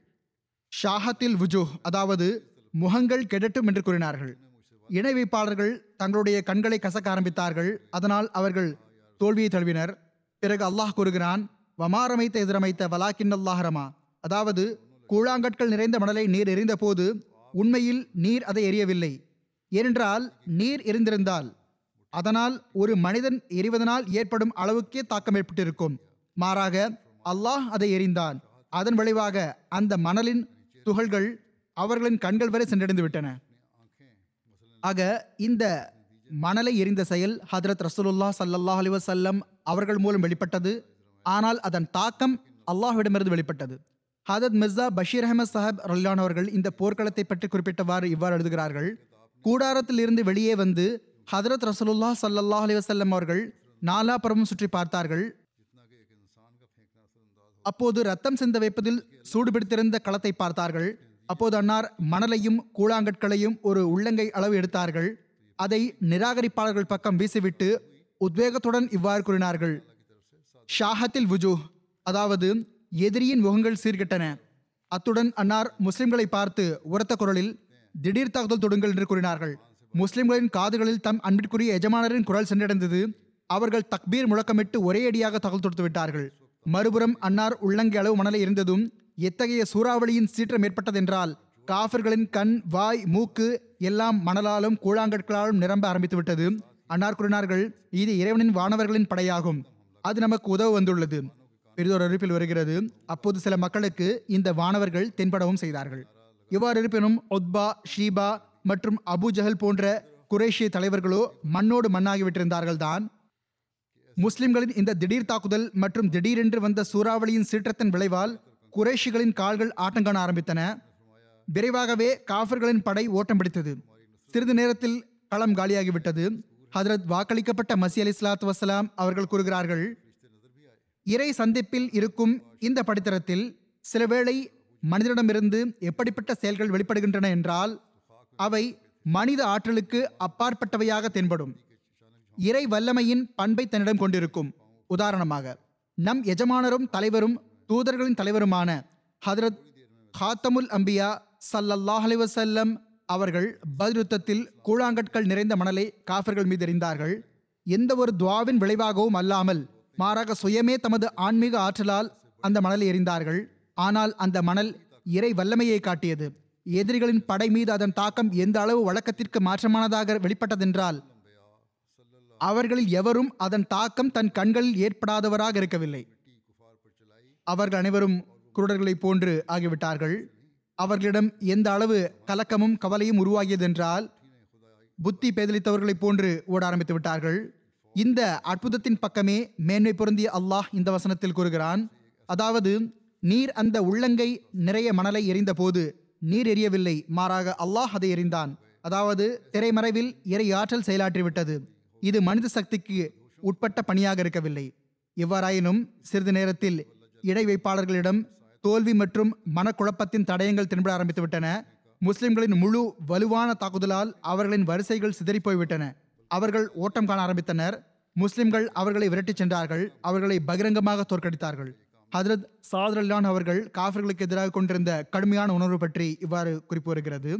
ஷாஹத்தில் வுஜூஹ் அதாவது முகங்கள் கெடட்டும் என்று கூறினார்கள். இணை வைப்பாளர்கள் தங்களுடைய கண்களை கசக்க ஆரம்பித்தார்கள். அதனால் அவர்கள் தோல்வியை தழுவினர். பிறகு அல்லாஹ் கூறுகிறான் வமாரமைத்த எதிரமைத்த வலாக்கின் அல்லாஹரமா அதாவது கூழாங்கற்கள் நிறைந்த மணலை நீர் எறிந்தபோது உண்மையில் நீர் அதை எரியவில்லை. ஏனென்றால் நீர் எரிந்திருந்தால். அதனால் ஒரு மனிதன் எரிவதனால் ஏற்படும் அளவுக்கே தாக்கம் ஏற்பட்டிருக்கும். மாறாக அல்லாஹ் அதை எறிந்தான் அதன் விளைவாக அந்த மணலின் துகள்கள் அவர்களின் கண்கள் வரை சென்றடைந்து விட்டன ஆக இந்த மணலை எரிந்த செயல் ஹதரத் ரசூலுல்லா ஸல்லல்லாஹு அலி வசல்லம் அவர்கள் மூலம் வெளிப்பட்டது. ஆனால் அதன் தாக்கம் அல்லாஹ்விடமிருந்து வெளிப்பட்டது. ஹதரத் மிர்சா பஷீர் அஹமத் சாஹிப் ரல்லான் அவர்கள் இந்த போர்க்களத்தை பற்றி குறிப்பிட்டவாறு இவ்வாறு எழுதுகிறார்கள். கூடாரத்தில் இருந்து வெளியே வந்து ஹதரத் ரசூலுல்லா ஸல்லல்லாஹு அலி வசல்லம் அவர்கள் நாலாபுரமும் சுற்றி பார்த்தார்கள். அப்போது ரத்தம் சிந்த வைப்பதில் சூடுபிடித்திருந்த களத்தை பார்த்தார்கள். அப்போது அன்னார் மணலையும் கூழாங்கற்களையும் ஒரு உள்ளங்கை அளவு எடுத்தார்கள். அதை நிராகரிப்பாளர்கள் பக்கம் வீசிவிட்டு உத்வேகத்துடன் இவ்வாறு கூறினார்கள். ஷாஹத்தில் வுஜூ அதாவது எதிரியின் முகங்கள் சீர்கெட்டன. அத்துடன் அன்னார் முஸ்லிம்களை பார்த்து உரத்த குரலில் திடீர் தாக்குதல் தொடுங்கள் என்று கூறினார்கள். முஸ்லிம்களின் காதுகளில் தம் அன்பிற்குரிய எஜமானரின் குரல் சென்றடைந்தது. அவர்கள் தக்பீர் முழக்கமிட்டு ஒரே அடியாக தகவல் தொடுத்து விட்டார்கள். மறுபுறம் அன்னார் உள்ளங்கை அளவு மணலை இருந்ததும் எத்தகைய சூறாவளியின் சீற்றம் ஏற்பட்டதென்றால் காஃபர்களின் கண் வாய் மூக்கு எல்லாம் மணலாலும் கூழாங்கற்களாலும் நிரம்ப ஆரம்பித்து விட்டது அன்னார் கூறினார்கள் இது இறைவனின் வானவர்களின் படையாகும். அது நமக்கு உதவு வந்துள்ளது. பெரிதொரு அறிவிப்பில் வருகிறது அப்போது சில மக்களுக்கு இந்த வானவர்கள் தென்படவும் செய்தார்கள். இவ்வாறு இருப்பினும் ஒத்பா ஷீபா மற்றும் அபு ஜஹல் போன்ற குரேஷிய தலைவர்களோ மண்ணோடு மண்ணாகிவிட்டிருந்தார்கள் தான் முஸ்லிம்களின் இந்த திடீர் தாக்குதல் மற்றும் திடீரென்று வந்த சூறாவளியின் சீற்றத்தின் விளைவால் குரேஷிகளின் கால்கள் ஆட்டங்காண ஆரம்பித்தன. விரைவாகவே காஃபர்களின் படை ஓட்டம் பிடித்தது. சிறிது நேரத்தில் களம் காலியாகிவிட்டது. ஹதரத் வாக்களிக்கப்பட்ட மசி அலி இஸ்லாத்து வசலாம் அவர்கள் கூறுகிறார்கள் இறை சந்திப்பில் இருக்கும் இந்த படித்தரத்தில் சிலவேளை மனிதனிடமிருந்து எப்படிப்பட்ட செயல்கள் வெளிப்படுகின்றன என்றால் அவை மனித ஆற்றலுக்கு அப்பாற்பட்டவையாக தென்படும். இறை வல்லமையின் பண்பை தன்னிடம் கொண்டிருக்கும். உதாரணமாக நம் எஜமானரும் தலைவரும் தூதர்களின் தலைவருமான ஹதரத் ஹாத்தமுல் அம்பியா சல்லல்லாஹ் அலிவசல்லம் அவர்கள் பதிருத்தத்தில் கூழாங்கற்கள் நிறைந்த மணலை காஃபர்கள் மீது எறிந்தார்கள். எந்த ஒரு துவாவின் விளைவாகவும் அல்லாமல் மாறாக சுயமே தமது ஆன்மீக ஆற்றலால் அந்த மணலை எறிந்தார்கள். ஆனால் அந்த மணல் இறை வல்லமையை காட்டியது. எதிரிகளின் படை மீது அதன் தாக்கம் எந்த அளவு வழக்கத்திற்கு மாற்றமானதாக வெளிப்பட்டதென்றால் அவர்களில் எவரும் அதன் தாக்கம் தன் கண்களில் ஏற்படாதவராக இருக்கவில்லை. அவர்கள் அனைவரும் குருடர்களைப் போன்று ஆகிவிட்டார்கள். அவர்களிடம் எந்த அளவு கலக்கமும் கவலையும் உருவாகியதென்றால் புத்தி பேதலித்தவர்களைப் போன்று ஓட ஆரம்பித்து விட்டார்கள். இந்த அற்புதத்தின் பக்கமே மேன்மை பொருந்திய அல்லாஹ் இந்த வசனத்தில் கூறுகிறான். அதாவது நீர் அந்த உள்ளங்கை நிறைய மணலை எறிந்தபோது நீர் எரியவில்லை மாறாக அல்லாஹ் அதை எறிந்தான். அதாவது திரைமறைவில் இறை ஆற்றல் செயலாற்றிவிட்டது. இது மனித சக்திக்கு உட்பட்ட பணியாக இருக்கவில்லை. எவ்வாறாயினும் சிறிது நேரத்தில் இடை வைப்பாளர்களிடம் தோல்வி மற்றும் மனக்குழப்பத்தின் தடயங்கள் தென்பட ஆரம்பித்துவிட்டன. முஸ்லிம்களின் முழு வலுவான தாக்குதலால் அவர்களின் வரிசைகள் சிதறிப்போய்விட்டன. அவர்கள் ஓட்டம் காண ஆரம்பித்தனர். முஸ்லிம்கள் அவர்களை விரட்டிச் சென்றார்கள். அவர்களை பகிரங்கமாக தோற்கடித்தார்கள். ஹதரத் சாதரல்லான் அவர்கள் காஃபர்களுக்கு எதிராக கொண்டிருந்த கடுமையான உணர்வு பற்றி இவ்வாறு குறிப்பு வருகிறது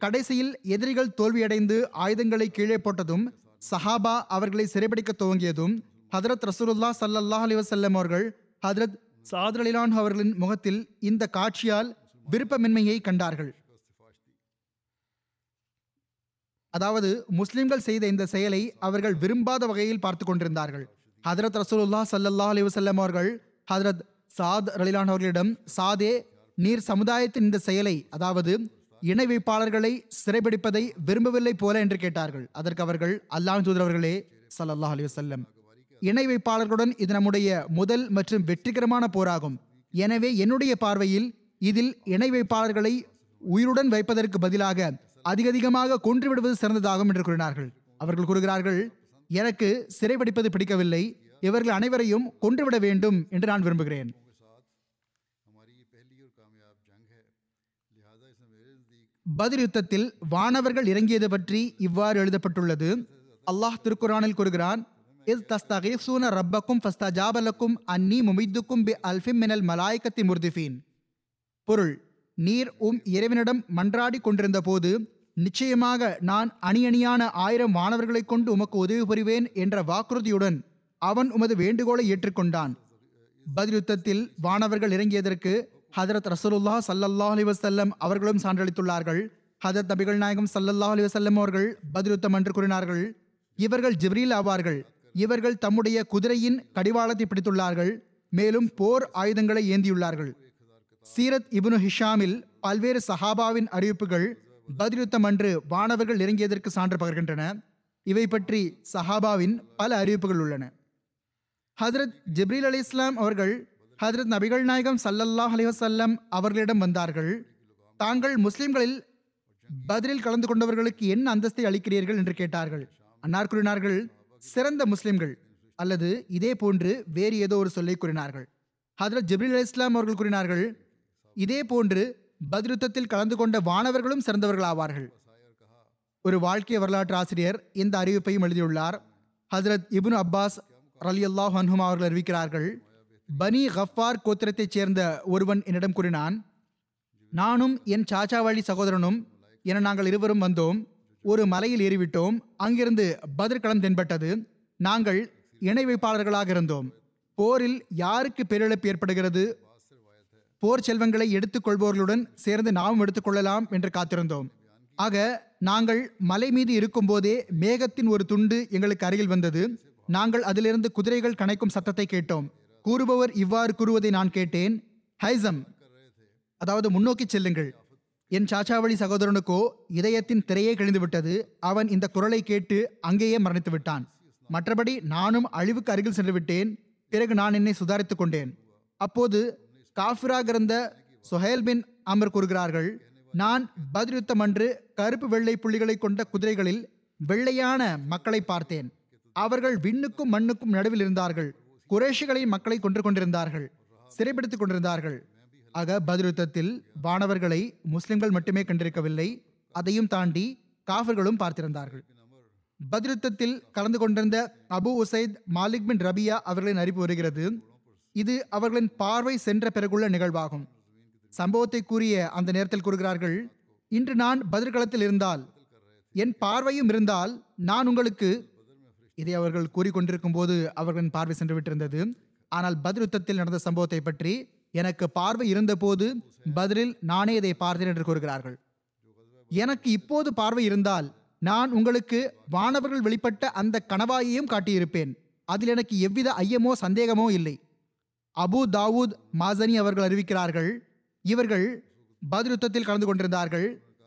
கடைசியில் எதிரிகள் தோல்வியடைந்து ஆயுதங்களை கீழே போட்டதும் சஹாபா அவர்களை சிறைபிடிக்க துவங்கியதும் ஹதரத் ரசூலுல்லா சல்லல்லாஹ் அலைஹி வஸல்லம் அவர்கள் ஹதரத் சாதரலிலான் அவர்களின் முகத்தில் இந்த காட்சியால் விருப்பமின்மையை கண்டார்கள். அதாவது முஸ்லிம்கள் செய்த இந்த செயலை அவர்கள் விரும்பாத வகையில் பார்த்து கொண்டிருந்தார்கள். ஹதரத் ரசூலுல்லா சல்லல்லா அலைஹி வஸல்லம் அவர்கள் ஹதரத் சாத் ரலிலான் அவர்களிடம் சாதே நீர் சமுதாயத்தின் இந்த செயலை அதாவது இணை வைப்பாளர்களை சிறைபிடிப்பதை விரும்பவில்லை போல என்று கேட்டார்கள். அதற்கு அவர்கள் அல்லாஹ் தூதரவர்களே சல்லாஹ் அலி வஸல்லம் இணை வைப்பாளர்களுடன் இது நம்முடைய முதல் மற்றும் வெற்றிகரமான போராகும். எனவே என்னுடைய பார்வையில் இதில் இணை வைப்பாளர்களை உயிருடன் வைப்பதற்கு பதிலாக அதிகதிகமாக கொன்றுவிடுவது சிறந்ததாகும் என்று கூறினார்கள். அவர்கள் கூறுகிறார்கள் எனக்கு சிறைபிடிப்பது பிடிக்கவில்லை. இவர்கள் அனைவரையும் கொன்றுவிட வேண்டும் என்று நான் விரும்புகிறேன். பதில் யுத்தத்தில் வானவர்கள் இறங்கியது பற்றி இவ்வாறு எழுதப்பட்டுள்ளது. அல்லாஹ் திருக்குரானில் கூறுகிறான் இஸ் தஸ்தகீசூன ரப்பக்கும் ஃபஸ்தஜாபலக்கும் அந்நி முமித்துக்கும் பி அல்ஃபிம் மினல் மலாய்கத்தி முர்திஃபீன். பொருள் நீர் உம் இறைவனிடம் மன்றாடி கொண்டிருந்த போது நிச்சயமாக நான் அணியணியான ஆயிரம் மாணவர்களைக் கொண்டு உமக்கு உதவி புரிவேன் என்ற வாக்குறுதியுடன் அவன் உமது வேண்டுகோளை ஏற்றுக்கொண்டான். பதில் யுத்தத்தில் வானவர்கள் இறங்கியதற்கு ஹதரத் ரசூலுல்லா சல்லல்லா அலி வசல்லம் அவர்களும் சான்றளித்துள்ளார்கள். ஹதரத் நபிகள் நாயகம் சல்லல்லா அலி வசல்லம் அவர்கள் பதில் யுத்தம் என்று கூறினார்கள். இவர்கள் ஜிப்ரீல் ஆவார்கள். இவர்கள் தம்முடைய குதிரையின் கடிவாளத்தை பிடித்துள்ளார்கள். மேலும் போர் ஆயுதங்களை ஏந்தியுள்ளார்கள். சீரத் இபுனு ஹிஷாமில் பல்வேறு சஹாபாவின் அறிவிப்புகள் பதிலுத்தம் அன்று வானவர்கள் இறங்கியதற்கு சான்று பகர்கின்றன. இவை பற்றி சஹாபாவின் பல அறிவிப்புகள் உள்ளன. ஹதரத் ஜிப்ரீல் அலி இஸ்லாம் அவர்கள் ஹதரத் நபிகள் நாயகம் சல்லல்லாஹ் அலிவசல்லம் அவர்களிடம் வந்தார்கள். தாங்கள் முஸ்லிம்களில் பதிலில் கலந்து கொண்டவர்களுக்கு என்ன அந்தஸ்தை அளிக்கிறீர்கள் என்று கேட்டார்கள். அன்னார் கூறினார்கள் சிறந்த முஸ்லிம்கள். அல்லது இதே போன்று வேறு ஏதோ ஒரு சொல்லை கூறினார்கள். ஹதரத் ஜிப்ரீல் அலி இஸ்லாம் அவர்கள் கூறினார்கள் இதே போன்று பதிலுத்தத்தில் கலந்து கொண்ட வானவர்களும் சிறந்தவர்கள் ஆவார்கள் ஒரு வாழ்க்கை வரலாற்று ஆசிரியர் இந்த அறிவிப்பையும் எழுதியுள்ளார். ஹசரத் இபுன் அப்பாஸ் ரலி அல்லாஹ் அன்ஹும் அவர்கள் அறிவிக்கிறார்கள் பனி ஹஃபார் கோத்திரத்தைச் சேர்ந்த ஒருவன் என்னிடம் கூறினான் நானும் என் சாச்சா வழி சகோதரனும் என நாங்கள் இருவரும் வந்தோம் ஒரு மலையில் ஏறிவிட்டோம் அங்கிருந்து பதிர்களம் தென்பட்டது. நாங்கள் இணை வைப்பாளர்களாக இருந்தோம். போரில் யாருக்கு பேரிழப்பு ஏற்படுகிறது? போர் செல்வங்களை எடுத்துக்கொள்பவர்களுடன் சேர்ந்து நாமும் எடுத்துக்கொள்ளலாம் என்று காத்திருந்தோம். ஆக நாங்கள் மலை மீது இருக்கும்போதே மேகத்தின் ஒரு துண்டு எங்களுக்கு அருகில் வந்தது. நாங்கள் அதிலிருந்து குதிரைகள் கணைக்கும் சத்தத்தை கேட்டோம். கூறுபவர் இவ்வாறு கூறுவதை நான் கேட்டேன். ஹைசம் அதாவது முன்னோக்கி செல்லுங்கள். என் சாச்சாவளி சகோதரனுக்கோ இதயத்தின் திரையே கிழிந்துவிட்டது. அவன் இந்த குரலை கேட்டு அங்கேயே மரணித்து விட்டான். மற்றபடி நானும் அழிவுக்கு அருகில் சென்று விட்டேன். பிறகு நான் என்னை சுதாரித்துக் கொண்டேன். அப்போது காஃபிராக இருந்த சுஹேல் பின் அமர் கூறுகிறார்கள் நான் பதிலுத்தம் அன்று கருப்பு வெள்ளை புள்ளிகளை கொண்ட குதிரைகளில் வெள்ளையான மக்களை பார்த்தேன். அவர்கள் விண்ணுக்கும் மண்ணுக்கும் நடுவில் இருந்தார்கள். குரேஷிகளை மக்களை கொன்று கொண்டிருந்தார்கள். சிறைப்படுத்திக் கொண்டிருந்தார்கள். ஆக பதிலுத்தத்தில் வானவர்களை முஸ்லிம்கள் மட்டுமே கண்டிருக்கவில்லை. அதையும் தாண்டி காஃபர்களும் பார்த்திருந்தார்கள். பதிலுத்தத்தில் கலந்து கொண்டிருந்த அபு உசைத் மாலிக் பின் ரபியா அவர்களின் அறிவு வருகிறது. இது அவர்களின் பார்வை சென்ற பிறகுள்ள நிகழ்வாகும். சம்பவத்தை கூறிய அந்த நேரத்தில் கூறுகிறார்கள் இன்று நான் பதிர்களத்தில் இருந்தால் என் பார்வையும் இருந்தால் நான் உங்களுக்கு இதை அவர்கள் கூறிக்கொண்டிருக்கும் போது அவர்களின் பார்வை சென்று விட்டிருந்தது. ஆனால் பதில் யுத்தத்தில் நடந்த சம்பவத்தை பற்றி எனக்கு பார்வை இருந்தபோது பதிலில் நானே இதை பார்த்தேன் என்று கூறுகிறார்கள். எனக்கு இப்போது பார்வை இருந்தால் நான் உங்களுக்கு வானவர்கள் வெளிப்பட்ட அந்த கணவாயையும் காட்டியிருப்பேன். அதில் எனக்கு எவ்வித ஐயமோ சந்தேகமோ இல்லை. அபு தாவூத் மாசனி அவர்கள் அறிவிக்கிறார்கள். இவர்கள் பதிலுத்தத்தில் கலந்து கொண்டிருந்தார்கள்.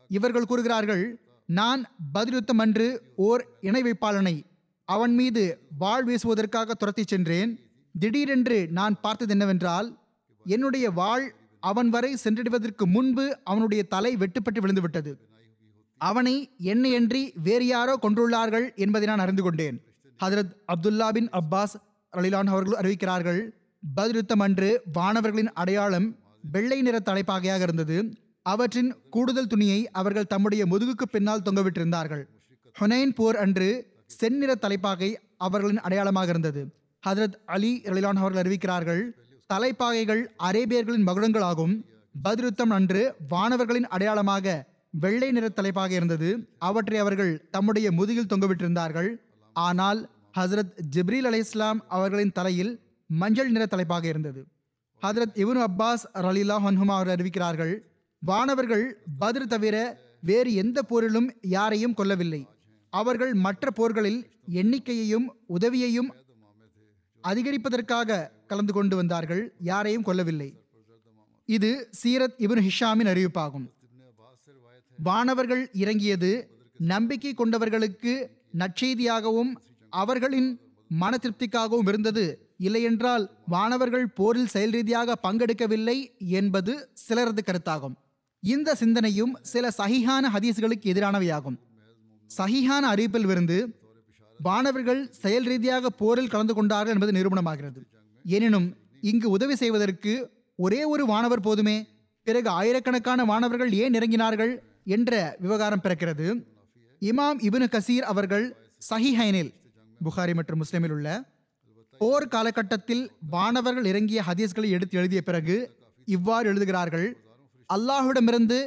இவர்கள் கூறுகிறார்கள் நான் பதிலுத்தம் அன்று ஓர் இணை வைப்பாளனை அவன் மீது வாள் வீசுவதற்காக துரத்திச் சென்றேன். திடீரென்று நான் பார்த்தது என்னவென்றால் என்னுடைய வாள் அவன் வரை சென்றிடுவதற்கு முன்பு அவனுடைய தலை வெட்டுப்பட்டு விழுந்துவிட்டது. அவனை என்னையன்றி வேறு யாரோ கொன்றுள்ளார்கள் என்பதை நான் அறிந்து கொண்டேன். ஹதரத் அப்துல்லா பின் அப்பாஸ் ரலிலான் அவர்கள் அறிவிக்கிறார்கள் பதிலுத்தம் அன்று வானவர்களின் அடையாளம் வெள்ளை நிற தலைப்பாகையாக இருந்தது. அவற்றின் கூடுதல் துணியை அவர்கள் தம்முடைய முதுகுக்கு பின்னால் தொங்கவிட்டிருந்தார்கள் ஹுனைன் போர் அன்று செந்நிற தலைப்பாகை அவர்களின் அடையாளமாக இருந்தது. ஹதரத் அலி ரலிலான் அவர்கள் அறிவிக்கிறார்கள் தலைப்பாகைகள் அரேபியர்களின் மகுடங்களாகும். பதிருத்தம் அன்று வானவர்களின் அடையாளமாக வெள்ளை நிற தலைப்பாக இருந்தது. அவற்றை அவர்கள் தம்முடைய முதுகில் தொங்கவிட்டிருந்தார்கள் ஆனால் ஹசரத் ஜிப்ரீல் அலை இஸ்லாம் அவர்களின் தலையில் மஞ்சள் நிற தலைப்பாக இருந்தது. ஹதரத் இவனு அப்பாஸ் ரலிலா ஹன்ஹுமா அவர்கள் அறிவிக்கிறார்கள் வானவர்கள் பதிர் தவிர வேறு எந்த போரிலும் யாரையும் கொல்லவில்லை. அவர்கள் மற்ற போர்களில் எண்ணிக்கையையும் உதவியையும் அதிகரிப்பதற்காக கலந்து கொண்டு வந்தார்கள் யாரையும் கொல்லவில்லை. இது சீரத் இப்னு ஹிஷாமின் அறிவிப்பாகும். வானவர்கள் இறங்கியது நம்பிக்கை கொண்டவர்களுக்கு நற்செய்தியாகவும் அவர்களின் மன திருப்திக்காகவும் இருந்தது. இல்லையென்றால் வானவர்கள் போரில் செயல் ரீதியாக பங்கெடுக்கவில்லை என்பது சிலரது கருத்தாகும். இந்த சிந்தனையும் சில சகிஹான ஹதீஸ்களுக்கு எதிரானவையாகும். சஹிஹான அறிவிப்பில் இருந்து வானவர்கள் செயல் ரீதியாக போரில் கலந்து கொண்டார்கள் என்பது நிரூபணமாகிறது. எனினும் இங்கு உதவி செய்வதற்கு ஒரே ஒரு வானவர் போதுமே பிறகு ஆயிரக்கணக்கான வானவர்கள் ஏன் இறங்கினார்கள் என்ற விவகாரம் பிறக்கிறது. இமாம் இபின் கசீர் அவர்கள் சஹிஹைனில் புகாரி மற்றும் முஸ்லிமில் உள்ள போர் காலகட்டத்தில் வானவர்கள் இறங்கிய ஹதீஸ்களை எடுத்து எழுதிய பிறகு இவ்வாறு எழுதுகிறார்கள் அல்லாஹுடமிருந்து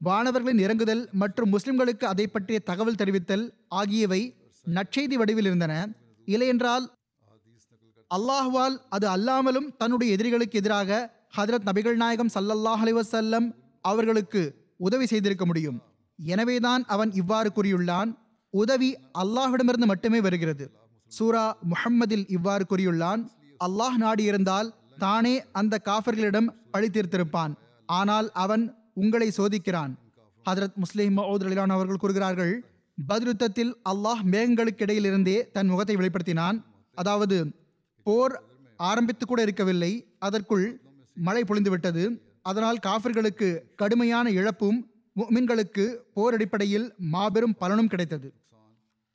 வானவர்களின் இறங்குதல் மற்றும் முஸ்லிம்களுக்கு அதை பற்றிய தகவல் தெரிவித்தல் ஆகியவை நற்செய்தி வடிவில் இருந்தன. இல்லையென்றால் அல்லாஹ்வால் அது அல்லாமலும் தன்னுடைய எதிரிகளுக்கு எதிராக ஹதரத் நபிகள் நாயகம் சல்லல்லாஹ் அலிவசல்லம் அவர்களுக்கு உதவி செய்திருக்க முடியும். எனவேதான் அவன் இவ்வாறு கூறியுள்ளான். உதவி அல்லாஹ்விடமிருந்து மட்டுமே வருகிறது. சூரா முஹம்மதில் இவ்வாறு கூறியுள்ளான். அல்லாஹ் நாடியிருந்தால் தானே அந்த காஃபர்களிடம் பழி தீர்த்திருப்பான். ஆனால் அவன் உங்களை சோதிக்கிறான். ஹதரத் முஸ்லிம் மவுத் அலிலான் அவர்கள் கூறுகிறார்கள் பதிலுத்தத்தில் அல்லாஹ் மேகங்களுக்கு இடையிலிருந்தே தன் முகத்தை வெளிப்படுத்தினான். அதாவது போர் ஆரம்பித்து கூட இருக்கவில்லை அதற்குள் மழை பொழிந்துவிட்டது. அதனால் காஃபிர்களுக்கு கடுமையான இழப்பும் முக்மின்களுக்கு போர் அடிப்படையில் மாபெரும் பலனும் கிடைத்தது.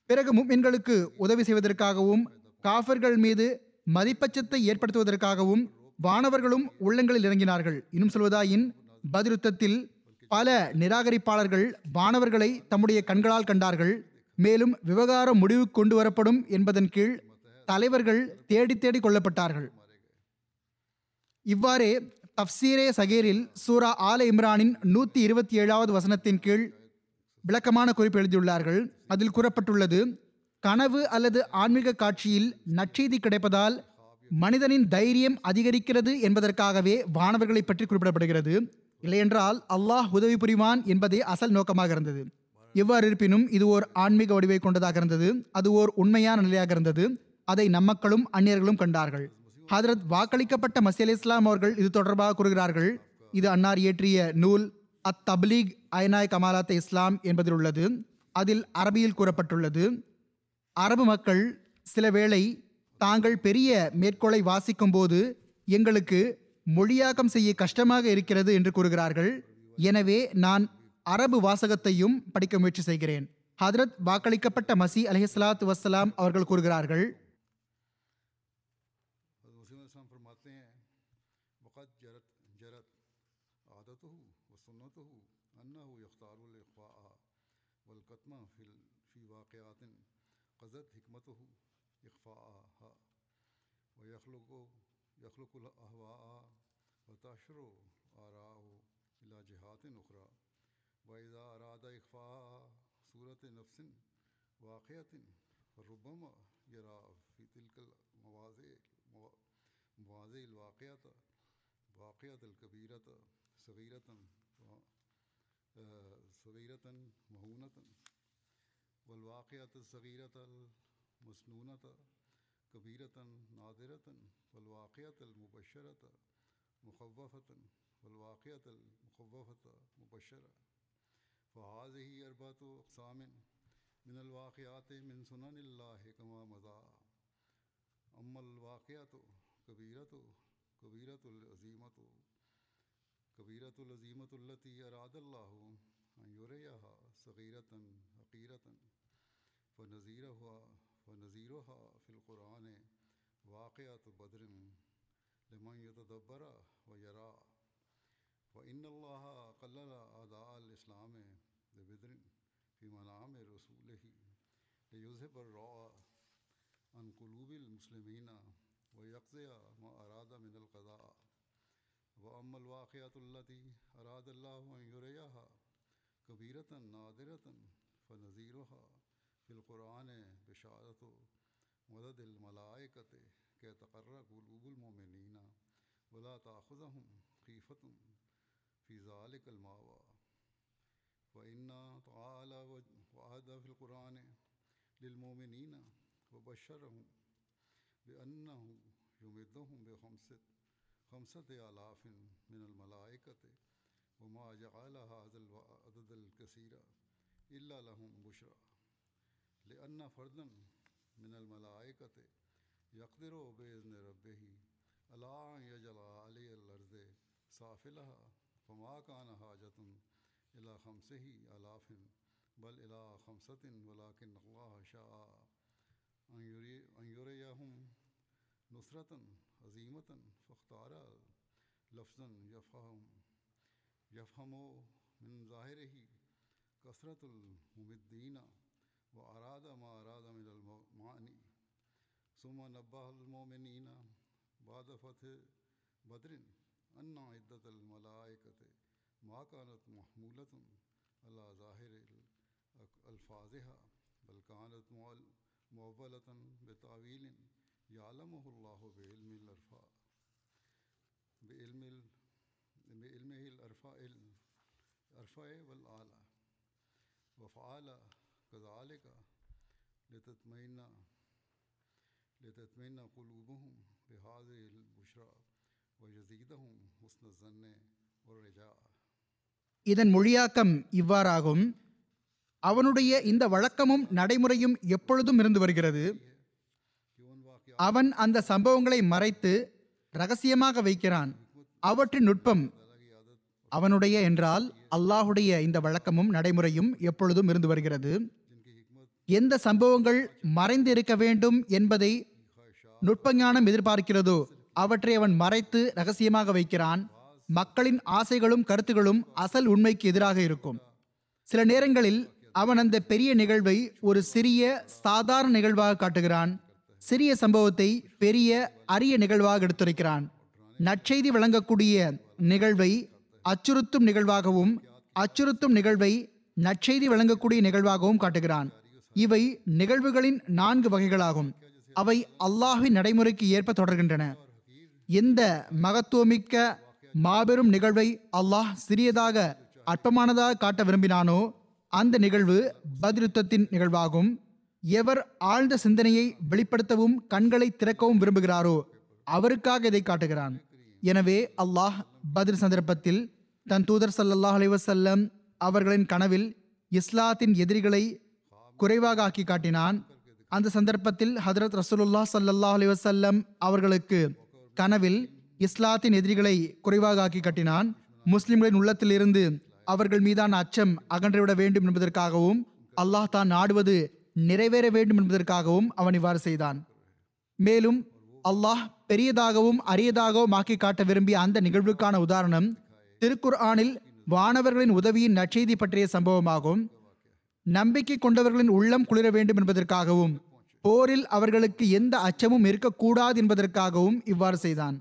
பிறகு முக்மின்களுக்கு உதவி செய்வதற்காகவும் காஃபர்கள் மீது மதிப்பச்சத்தை ஏற்படுத்துவதற்காகவும் வானவர்களும் உள்ளங்களில் இறங்கினார்கள். இன்னும் சொல்வதாயின் பதிலுத்தத்தில் பல நிராகரிப்பாளர்கள் வானவர்களை தம்முடைய கண்களால் கண்டார்கள். மேலும் விவகாரம் முடிவு கொண்டு வரப்படும் என்பதன் கீழ் தலைவர்கள் தேடி தேடி கொல்லப்பட்டார்கள் இவ்வாறே தப்சீரே சகீரில் சூரா ஆல இம்ரானின் நூற்றி இருபத்தி ஏழாவது வசனத்தின் கீழ் விளக்கமான குறிப்பு எழுதியுள்ளார்கள். அதில் கூறப்பட்டுள்ளது கனவு அல்லது ஆன்மீக காட்சியில் நற்செய்தி கிடைப்பதால் மனிதனின் தைரியம் அதிகரிக்கிறது என்பதற்காகவே வானவர்களை பற்றி குறிப்பிடப்படுகிறது. இல்லையென்றால் அல்லாஹ் உதவி புரிவான் என்பதே அசல் நோக்கமாக இருந்தது. எவ்வாறு இருப்பினும் இது ஓர் ஆன்மீக வடிவை கொண்டதாக இருந்தது. அது ஓர் உண்மையான நிலையாக இருந்தது. அதை நம்மக்களும் அந்நியர்களும் கண்டார்கள். ஹதரத் வாக்களிக்கப்பட்ட மசி அலி இஸ்லாம் அவர்கள் இது தொடர்பாக கூறுகிறார்கள். இது அன்னார் இயற்றிய நூல் அத் தப்லீக் அயனாய் கமாலாத் இஸ்லாம் என்பதில் உள்ளது. அதில் அரபியில் கூறப்பட்டுள்ளது. அரபு மக்கள் சில வேளை தாங்கள் பெரிய மேற்கோளை வாசிக்கும் போது எங்களுக்கு மொழியாக்கம் செய்ய கஷ்டமாக இருக்கிறது என்று கூறுகிறார்கள். எனவே நான் அரபு வாசகத்தையும் படிக்க முயற்சி செய்கிறேன். ஹதரத் வாக்களிக்கப்பட்ட மசி அலஹலாத் வசலாம் அவர்கள் கூறுகிறார்கள். يخلق يخلق الأهواء فتعشروا آراء إلى جهات أخرى. وإذا أراد إخفاء صورة نفس واقعة فربما يرى في تلك المواضع مواضع الواقعة واقعة الكبيرة صغيرة آه، صغيرة مهونة والواقعة الصغيرة المسنونة كبيرة نادرة والواقعة المبشرة مخوفتا والواقعۃ المخوفۃ مبشرہ فحاظ ہی اربات و اقسام من الواقعات من سنن اللہ کما مزا ام الواقعات کبیرت و کبیرت العظیمت و کبیرت العظیمت التی اراد اللہ یوریہ صغیرتاً حقیرتاً نظیر ہوا فنظیر ہوا فلقرآن واقعات بدر لمن يتدبر و یرا و ان اللہ قل ادا الاسلام بدرن فی منام رسول ہی یوزب الرا ان قلوب المسلمین و یکزیہ ما ارادہ من القضاء و ام الواقعات التی اراد اللہ یوریہ کبیرتاً نادرتاً فنظیرہ فی القرآن بشارت مدد الملائکت كي تقر قلوب المؤمنين ولا تأخذهم خيفة في ذلك المأوى. وإن تعالى وعد في القرآن للمؤمنين وبشرهم بأنه يمدهم بخمسة خمسة آلاف من الملائكة وما جعل هذا العدد الكثير إلا لهم بشرى. لأن فردا من الملائكة یقدر و بیزن رب ہی اللہ یجلا علی الرض صافلہ فما کان حاجتن الا خمس ہی الافن بل الا خمسطن ولاکن اللہ شاہ یہم نصرتاً عظیمتاً فختارہ لفظاً یفہم یفہم و من ظاہر ہی کثرت المدینہ و ارادہ ما ارادہ من المعنی ثم نبه المؤمنين بعد فتح بدر أن عدة الملائكة ما كانت محمولة على ظاهر ألفاظها بل كانت مؤولة بتأويل يعلمه الله بعلم الأرفاء بعلم. بعلمه الأرفاء الأرفاء والآلة وفعل كذلك لتطمئن لتطمئن قلوبهم بهذه البشرى ويزيدهم حسن الظن والرجاء. இதன் மொழியாக்கம் இவ்வாறாகும். அவனுடைய இந்த வழக்கமும் நடைமுறையும் எப்பொழுதும் இருந்து வருகிறது. அவன் அந்த சம்பவங்களை மறைத்து ரகசியமாக வைக்கிறான். அவற்றின் நுட்பம் அவனுடைய என்றால் அல்லாஹுடைய இந்த வழக்கமும் நடைமுறையும் எப்பொழுதும் இருந்து வருகிறது. எந்த சம்பவங்கள் மறைந்து இருக்க வேண்டும் என்பதை நுட்பஞானம் எதிர்பார்க்கிறதோ அவற்றை அவன் மறைத்து ரகசியமாக வைக்கிறான். மக்களின் ஆசைகளும் கருத்துகளும் அசல் உண்மைக்கு எதிராக இருக்கும். சில நேரங்களில் அவன் அந்த பெரிய நிகழ்வை ஒரு சிறிய சாதாரண நிகழ்வாக காட்டுகிறான். சிறிய சம்பவத்தை பெரிய அரிய நிகழ்வாக எடுத்துரைக்கிறான். நற்செய்தி வழங்கக்கூடிய நிகழ்வை அச்சுறுத்தும் நிகழ்வாகவும் அச்சுறுத்தும் நிகழ்வை நற்செய்தி வழங்கக்கூடிய நிகழ்வாகவும் காட்டுகிறான். இவை நிகழ்வுகளின் நான்கு வகைகளாகும். அவை அல்லாஹின் நடைமுறைக்கு ஏற்ப தொடர்கின்றன. எந்த மகத்துவமிக்க மாபெரும் நிகழ்வை அல்லாஹ் சிறியதாக அற்பமானதாக காட்ட விரும்பினானோ அந்த நிகழ்வு பதிலுத்தத்தின் நிகழ்வாகும். எவர் ஆழ்ந்த சிந்தனையை வெளிப்படுத்தவும் கண்களை திறக்கவும் விரும்புகிறாரோ அவருக்காக இதை காட்டுகிறான். எனவே அல்லாஹ் பதில் சந்தர்ப்பத்தில் தன் தூதர் ஸல்லல்லாஹு அலைஹி அவர்களின் கனவில் இஸ்லாத்தின் எதிரிகளை குறைவாக ஆக்கி காட்டினான். அந்த சந்தர்ப்பத்தில் ஹதரத் ரசூலுல்லா ஸல்லல்லாஹு அலி வசல்லம் அவர்களுக்கு கனவில் இஸ்லாத்தின் எதிரிகளை குறைவாக ஆக்கி கட்டினான். முஸ்லிம்களின் உள்ளத்திலிருந்து அவர்கள் மீதான அச்சம் அகன்றுவிட வேண்டும் என்பதற்காகவும் அல்லாஹ் தான் நாடுவது நிறைவேற வேண்டும் என்பதற்காகவும் அவன் இவ்வாறு செய்தான். மேலும் அல்லாஹ் பெரியதாகவும் அரியதாகவும் ஆக்கி காட்ட விரும்பிய அந்த நிகழ்வுக்கான உதாரணம் திருக்குர்ஆனில் வானவர்களின் உதவியின் நற்செய்தி பற்றிய சம்பவமாகும். நம்பிக்கை கொண்டவர்களின் உள்ளம் குளிர வேண்டும் என்பதற்காகவும் போரில் அவர்களுக்கு எந்த அச்சமும் இருக்கக்கூடாது என்பதற்காகவும் இவ்வாறு செய்தான்.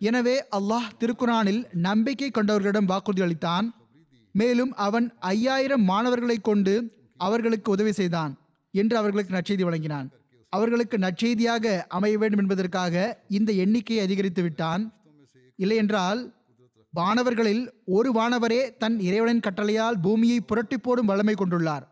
எனவே அல்லாஹ் திருக்குரானில் நம்பிக்கை கொண்டவர்களிடம் வாக்குறுதி அளித்தான். மேலும் அவன் ஐயாயிரம் மாணவர்களை கொண்டு அவர்களுக்கு உதவி செய்தான் என்று அவர்களுக்கு நற்செய்தி வழங்கினான். அவர்களுக்கு நற்செய்தியாக அமைய வேண்டும் என்பதற்காக இந்த எண்ணிக்கையை அதிகரித்து விட்டான். இல்லையென்றால் வானவர்களில் ஒரு வானவரே தன் இறைவனின் கட்டளையால் பூமியை புரட்டி போடும் வல்லமை கொண்டுள்ளார்.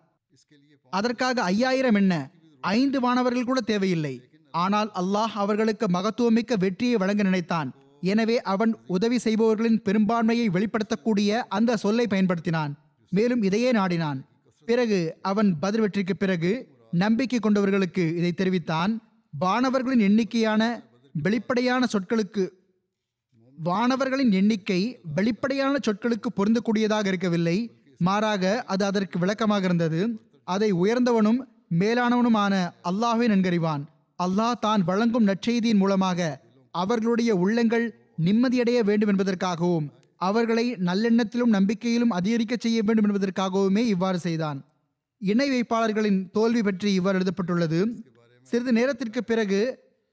அதற்காக ஐயாயிரம் என்ன? ஐந்து வானவர்கள் கூட தேவையில்லை. ஆனால் அல்லாஹ் அவர்களுக்கு மகத்துவமிக்க வெற்றியை வழங்க நினைத்தான். எனவே அவன் உதவி செய்பவர்களின் பெரும்பான்மையை வெளிப்படுத்தக்கூடிய அந்த சொல்லை பயன்படுத்தினான். மேலும் இதையே நாடினான். பிறகு அவன் பதில் வெற்றிக்கு பிறகு நம்பிக்கை கொண்டவர்களுக்கு இதை தெரிவித்தான். வானவர்களின் எண்ணிக்கையான வெளிப்படையான சொற்களுக்கு வானவர்களின் எண்ணிக்கை வெளிப்படையான சொற்களுக்கு பொருந்தக்கூடியதாக இருக்கவில்லை. மாறாக அது அதற்கு விளக்கமாக இருந்தது. அதை உயர்ந்தவனும் மேலானவனுமான அல்லாஹை நன்கறிவான். அல்லாஹ் தான் வழங்கும் நற்செய்தியின் மூலமாக அவர்களுடைய உள்ளங்கள் நிம்மதியடைய வேண்டும் என்பதற்காகவும் அவர்களை நல்லெண்ணத்திலும் நம்பிக்கையிலும் அதிகரிக்க செய்ய வேண்டும் என்பதற்காகவுமே இவ்வாறு செய்தான். இணை வைப்பாளர்களின் தோல்வி பற்றி இவ்வாறு எழுதப்பட்டுள்ளது. சிறிது நேரத்திற்கு பிறகு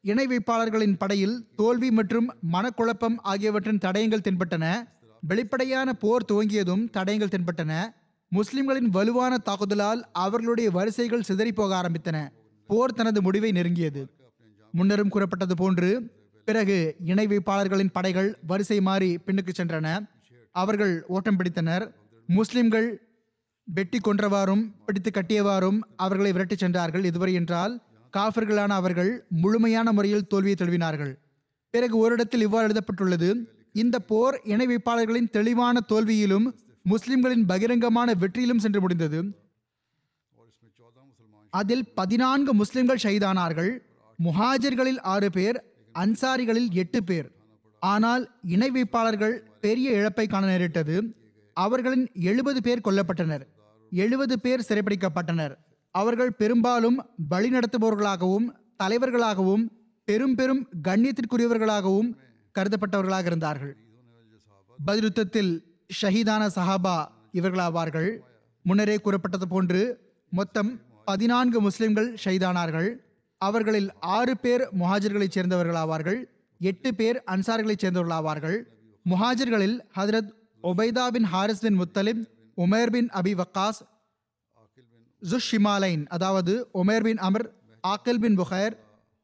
இணை வைப்பாளர்களின் படையில் தோல்வி மற்றும் மனக்குழப்பம் ஆகியவற்றின் தடயங்கள் தென்பட்டன. வெளிப்படையான போர் துவங்கியதும் தடயங்கள் தென்பட்டன. முஸ்லிம்களின் வலுவான தாக்குதலால் அவர்களுடைய வரிசைகள் சிதறிப் போக ஆரம்பித்தன. போர் தனது முடிவை நெருங்கியது. முன்னரும் கூறப்பட்டது போன்று பிறகு இணை வைப்பாளர்களின் படைகள் வரிசை மாறி பின்னுக்கு சென்றன. அவர்கள் ஓட்டம் பிடித்தனர். முஸ்லிம்கள் வெட்டி கொன்றவாறும் பிடித்து கட்டியவாறும் அவர்களை விரட்டிச் சென்றார்கள். இதுவரை என்றால் காஃபர்களான அவர்கள் முழுமையான முறையில் தோல்வியை தழுவினார்கள். பிறகு ஓரிடத்தில் இவ்வாறு எழுதப்பட்டுள்ளது இந்த போர் இணைவைப்பாளர்களின் தெளிவான தோல்வியிலும் முஸ்லிம்களின் பகிரங்கமான வெற்றியிலும் சென்று முடிந்தது. அதில் பதினான்கு முஸ்லிம்கள் ஷைதானார்கள் முஹாஜர்களில் ஆறு பேர் அன்சாரிகளில் எட்டு பேர். ஆனால் இணை வைப்பாளர்கள் பெரிய இழப்பை காண நேரிட்டது. அவர்களின் எழுபது பேர் கொல்லப்பட்டனர். எழுபது பேர் சிறைப்பிடிக்கப்பட்டனர். அவர்கள் பெரும்பாலும் வழிநடத்துபவர்களாகவும் தலைவர்களாகவும் பெரும் பெரும் கண்ணியத்திற்குரியவர்களாகவும் கருதப்பட்டவர்களாக இருந்தார்கள். பதிலுத்தத்தில் ஷஹீதான சஹாபா இவர்களாவார்கள். முன்னரே கூறப்பட்டது போன்று மொத்தம் பதினான்கு முஸ்லிம்கள் ஷஹீதானார்கள். அவர்களில் ஆறு பேர் முஹாஜர்களைச் சேர்ந்தவர்களாவார்கள். எட்டு பேர் அன்சார்களைச் சேர்ந்தவர்களாவார்கள். முஹாஜர்களில் Hazrat Ubaidah bin Harith bin Muttalib Umair bin Abi Waqqas ஜுஷிமாலைன் அதாவது Umair bin Amr Aqil bin Bukair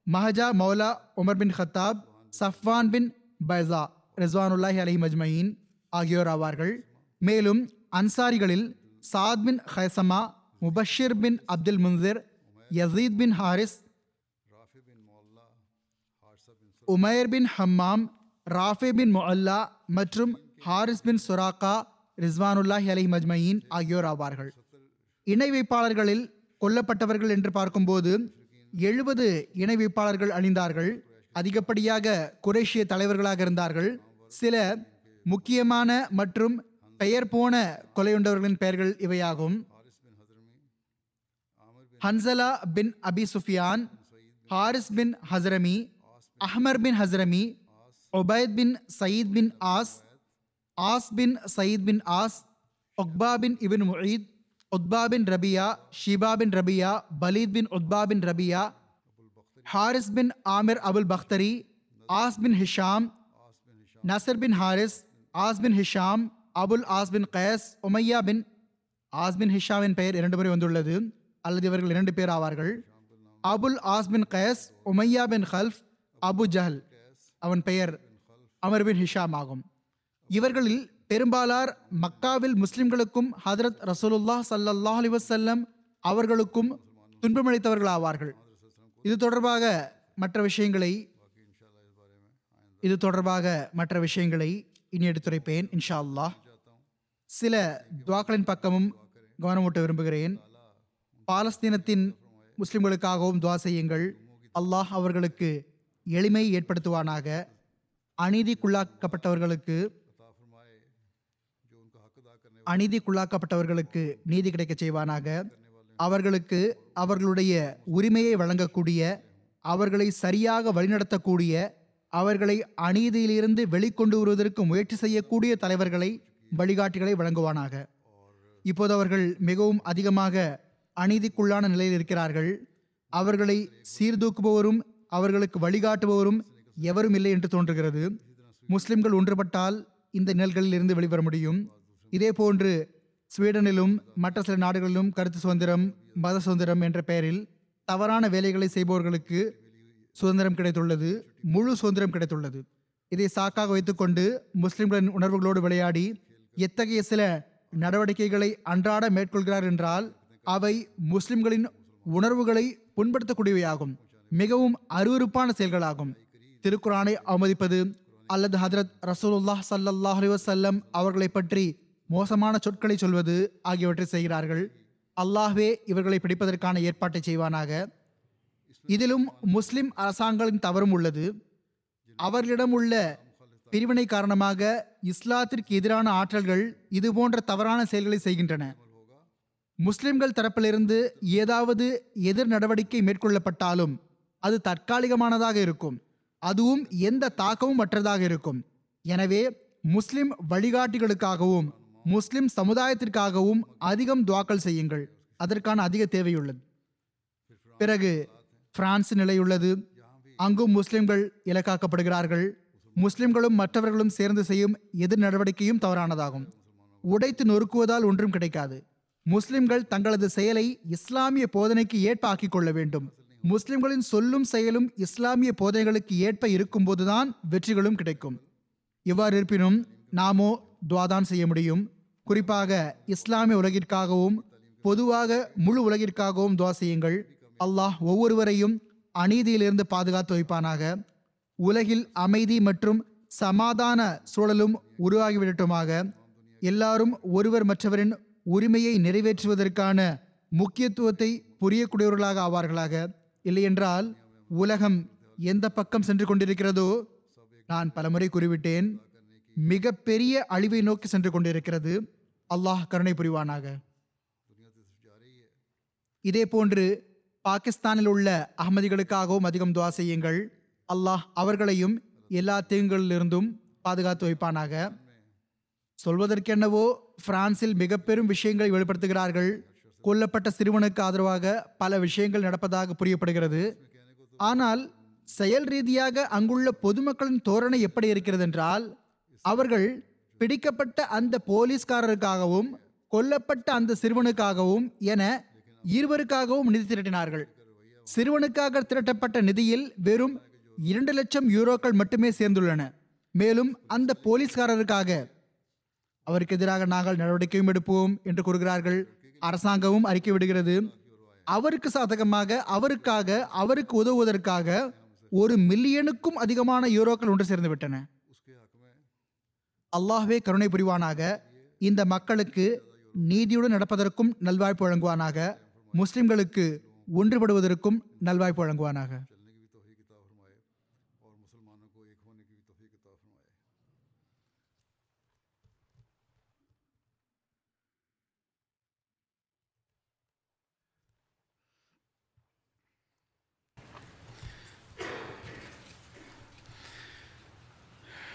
Mahja Moula Umar bin Khattab Safwan bin Baida ரிஸ்வானுல்லாஹி அலி மஜ்மயின் ஆகியோர் ஆவார்கள். மேலும் அன்சாரிகளில் Saad bin ஹைசமா Mubashir bin Abdul Mundhir Yazid bin Harith Umair bin Humam Rafi bin Mualla மற்றும் Harith பின் சுராக்கா ரிஸ்வானுல்லாஹி அலி மஜ்மயின் ஆகியோர் ஆவார்கள். இணை வைப்பாளர்களில் கொல்லப்பட்டவர்கள் என்று பார்க்கும்போது எழுபது இணை வைப்பாளர்கள் அணிந்தார்கள். அதிகப்படியாக குரேஷிய தலைவர்களாக இருந்தார்கள். சில முக்கியமான மற்றும் பெயர் போன கொலையுண்டவர்களின் பெயர்கள் இவையாகும். Hanzala bin Abi Sufyan Harith bin Hadrami Amr bin Hadrami Ubaid bin Said bin As As bin Said bin As Uqba bin ibn Muait Utba bin Rabia Shaiba bin Rabia Walid bin Utba bin Rabia Harith bin Amir Abul Bakhtari As bin Hisham Nadr bin Harith As bin Hisham Abul As bin Qais Umayya bin As bin ஹிஷாமின் பெயர் இரண்டு முறை வந்துள்ளது. அல்லது இவர்கள் இரண்டு பேர் ஆவார்கள். Abul As bin Qais Umayya bin Khalaf Abu Jahl அவன் பெயர் அமர் பின் ஹிஷாம் ஆகும். இவர்களில் பெரும்பாலார் மக்காவில் முஸ்லிம்களுக்கும் ஹதரத் ரசூலுல்லாஹ் ஸல்லல்லாஹு அலைஹி வஸல்லம் அவர்களுக்கும் துன்பமளித்தவர்களாவார்கள். இது தொடர்பாக மற்ற விஷயங்களை இது தொடர்பாக மற்ற விஷயங்களை இனி எடுத்துரைப்பேன் இன்ஷா அல்லாஹ் சில துவாக்களின் பக்கமும் கவனமூட்ட விரும்புகிறேன். பாலஸ்தீனத்தின் முஸ்லிம்களுக்காகவும் துவா செய்யுங்கள். அல்லாஹ் அவர்களுக்கு எளிமை ஏற்படுத்துவானாக. அநீதிக்குள்ளாக்கப்பட்டவர்களுக்கு அநீதிக்குள்ளாக்கப்பட்டவர்களுக்கு நீதி கிடைக்கச் செய்வானாக. அவர்களுக்கு அவர்களுடைய உரிமையை வழங்கக்கூடிய அவர்களை சரியாக வழிநடத்தக்கூடிய அவர்களை அநீதியிலிருந்து வெளிக்கொண்டு வருவதற்கு முயற்சி செய்யக்கூடிய தலைவர்களை வழிகாட்டிகளை வழங்குவானாக. இப்போது அவர்கள் மிகவும் அதிகமாக அநீதிக்குள்ளான நிலையில் இருக்கிறார்கள். அவர்களை சீர்தூக்குபவரும் அவர்களுக்கு வழிகாட்டுபவரும் எவரும் இல்லை என்று தோன்றுகிறது. முஸ்லிம்கள் ஒன்றுபட்டால் இந்த நிழல்களில் இருந்து வெளிவர முடியும். இதே போன்று ஸ்வீடனிலும் மற்ற சில நாடுகளிலும் கருத்து சுதந்திரம் மத சுதந்திரம் என்ற பெயரில் தவறான வேலைகளை செய்பவர்களுக்கு சுதந்திரம் கிடைத்துள்ளது முழு சுதந்திரம் கிடைத்துள்ளது. இதை சாக்காக வைத்துக்கொண்டு முஸ்லிம்களின் உணர்வுகளோடு விளையாடி எத்தகைய சில நடவடிக்கைகளை அன்றாட மேற்கொள்கிறார் என்றால் அவை முஸ்லிம்களின் உணர்வுகளை புண்படுத்தக்கூடியவையாகும் மிகவும் அருவருப்பான செயல்களாகும். திருக்குரானை அவமதிப்பது அல்லது ஹதரத் ரசூலுல்லாஹ் சல்லாஹ் அலி வசல்லம் அவர்களை பற்றி மோசமான சொற்களை சொல்வது ஆகியவற்றை செய்கிறார்கள். அல்லாஹ்வே இவர்களை பிடிப்பதற்கான ஏற்பாட்டை செய்வானாக. இதிலும் முஸ்லிம் அரசாங்கங்களின் தவறும் உள்ளது. அவர்களிடம் உள்ள பிரிவினை காரணமாக இஸ்லாத்திற்கு எதிரான ஆற்றல்கள் இதுபோன்ற தவறான செயல்களை செய்கின்றன. முஸ்லிம்கள் தரப்பிலிருந்து ஏதாவது எதிர் நடவடிக்கை மேற்கொள்ளப்பட்டாலும் அது தற்காலிகமானதாக இருக்கும். அதுவும் எந்த தாக்கமும் அற்றதாக இருக்கும். எனவே முஸ்லிம் வழிகாட்டிகளுக்காகவும் முஸ்லிம் சமுதாயத்திற்காகவும் அதிகம் துவாக்கல் செய்யுங்கள். அதற்கான அதிக தேவையுள்ளது. பிறகு பிரான்ஸ் நிலையுள்ளது. அங்கும் முஸ்லிம்கள் இலக்காக்கப்படுகிறார்கள். முஸ்லிம்களும் மற்றவர்களும் சேர்ந்து செய்யும் எதிர் நடவடிக்கையும் தவறானதாகும். உடைத்து நொறுக்குவதால் ஒன்றும் கிடைக்காது. முஸ்லிம்கள் தங்களது செயலை இஸ்லாமிய போதனைக்கு ஏற்ப ஆக்கிக் கொள்ள வேண்டும். முஸ்லிம்களின் சொல்லும் செயலும் இஸ்லாமிய போதனைகளுக்கு ஏற்ப இருக்கும்போதுதான் வெற்றிகளும் கிடைக்கும். இவ்வாறு இருப்பினும் நாமோ துவாதான் செய்ய முடியும். குறிப்பாக இஸ்லாமிய உலகிற்காகவும் பொதுவாக முழு உலகிற்காகவும் துவா செய்யுங்கள். அல்லாஹ் ஒவ்வொருவரையும் அநீதியிலிருந்து பாதுகாத்து வைப்பானாக. உலகில் அமைதி மற்றும் சமாதான சூழலும் உருவாகிவிடட்டுமாக. எல்லாரும் ஒருவர் மற்றவரின் உரிமையை நிறைவேற்றுவதற்கான முக்கியத்துவத்தை புரியக்கூடியவர்களாக ஆவார்களாக. இல்லையென்றால் உலகம் எந்த பக்கம் சென்று கொண்டிருக்கிறதோ நான் பலமுறை கூறிவிட்டேன். மிக பெரிய அழிவை நோக்கி சென்று கொண்டிருக்கிறது அல்லாஹ் கருணை புரிவானாக. இதே போன்று பாகிஸ்தானில் உள்ள அகமதிகளுக்காகவும் அதிகம் துவா செய்யுங்கள். அல்லாஹ் அவர்களையும் எல்லா தீங்குகளிலிருந்தும் பாதுகாத்து வைப்பானாக. சொல்வதற்கென்னவோ பிரான்சில் மிக பெரும் விஷயங்களை வெளிப்படுத்துகிறார்கள். கொல்லப்பட்ட சிறுவனுக்கு ஆதரவாக பல விஷயங்கள் நடப்பதாக புரியப்படுகிறது. ஆனால் செயல் ரீதியாக அங்குள்ள பொதுமக்களின் தோரணை எப்படி இருக்கிறது என்றால் அவர்கள் பிடிக்கப்பட்ட அந்த போலீஸ்காரருக்காகவும் கொல்லப்பட்ட அந்த சிறுவனுக்காகவும் என இருவருக்காகவும் நிதி திரட்டினார்கள். சிறுவனுக்காக திரட்டப்பட்ட நிதியில் வெறும் இரண்டு லட்சம் யூரோக்கள் மட்டுமே சேர்ந்துள்ளன. மேலும் அந்த போலீஸ்காரருக்காக அவருக்கு எதிராக நாங்கள் நடவடிக்கையும் எடுப்போம் என்று கூறுகிறார்கள். அரசாங்கமும் அறிக்கை விடுகிறது. அவருக்கு சாதகமாக அவருக்காக அவருக்கு உதவுவதற்காக ஒரு மில்லியனுக்கும் அதிகமான யூரோக்கள் ஒன்று சேர்ந்து விட்டன அல்லாஹ்வே கருணை புரிவானாக. இந்த மக்களுக்கு நீதியுடன் நடப்பதற்கும் நல்வாய்ப்பு வழங்குவானாக. முஸ்லிம்களுக்கு ஒன்றுபடுவதற்கும் நல்வாய்ப்பு வழங்குவானாக.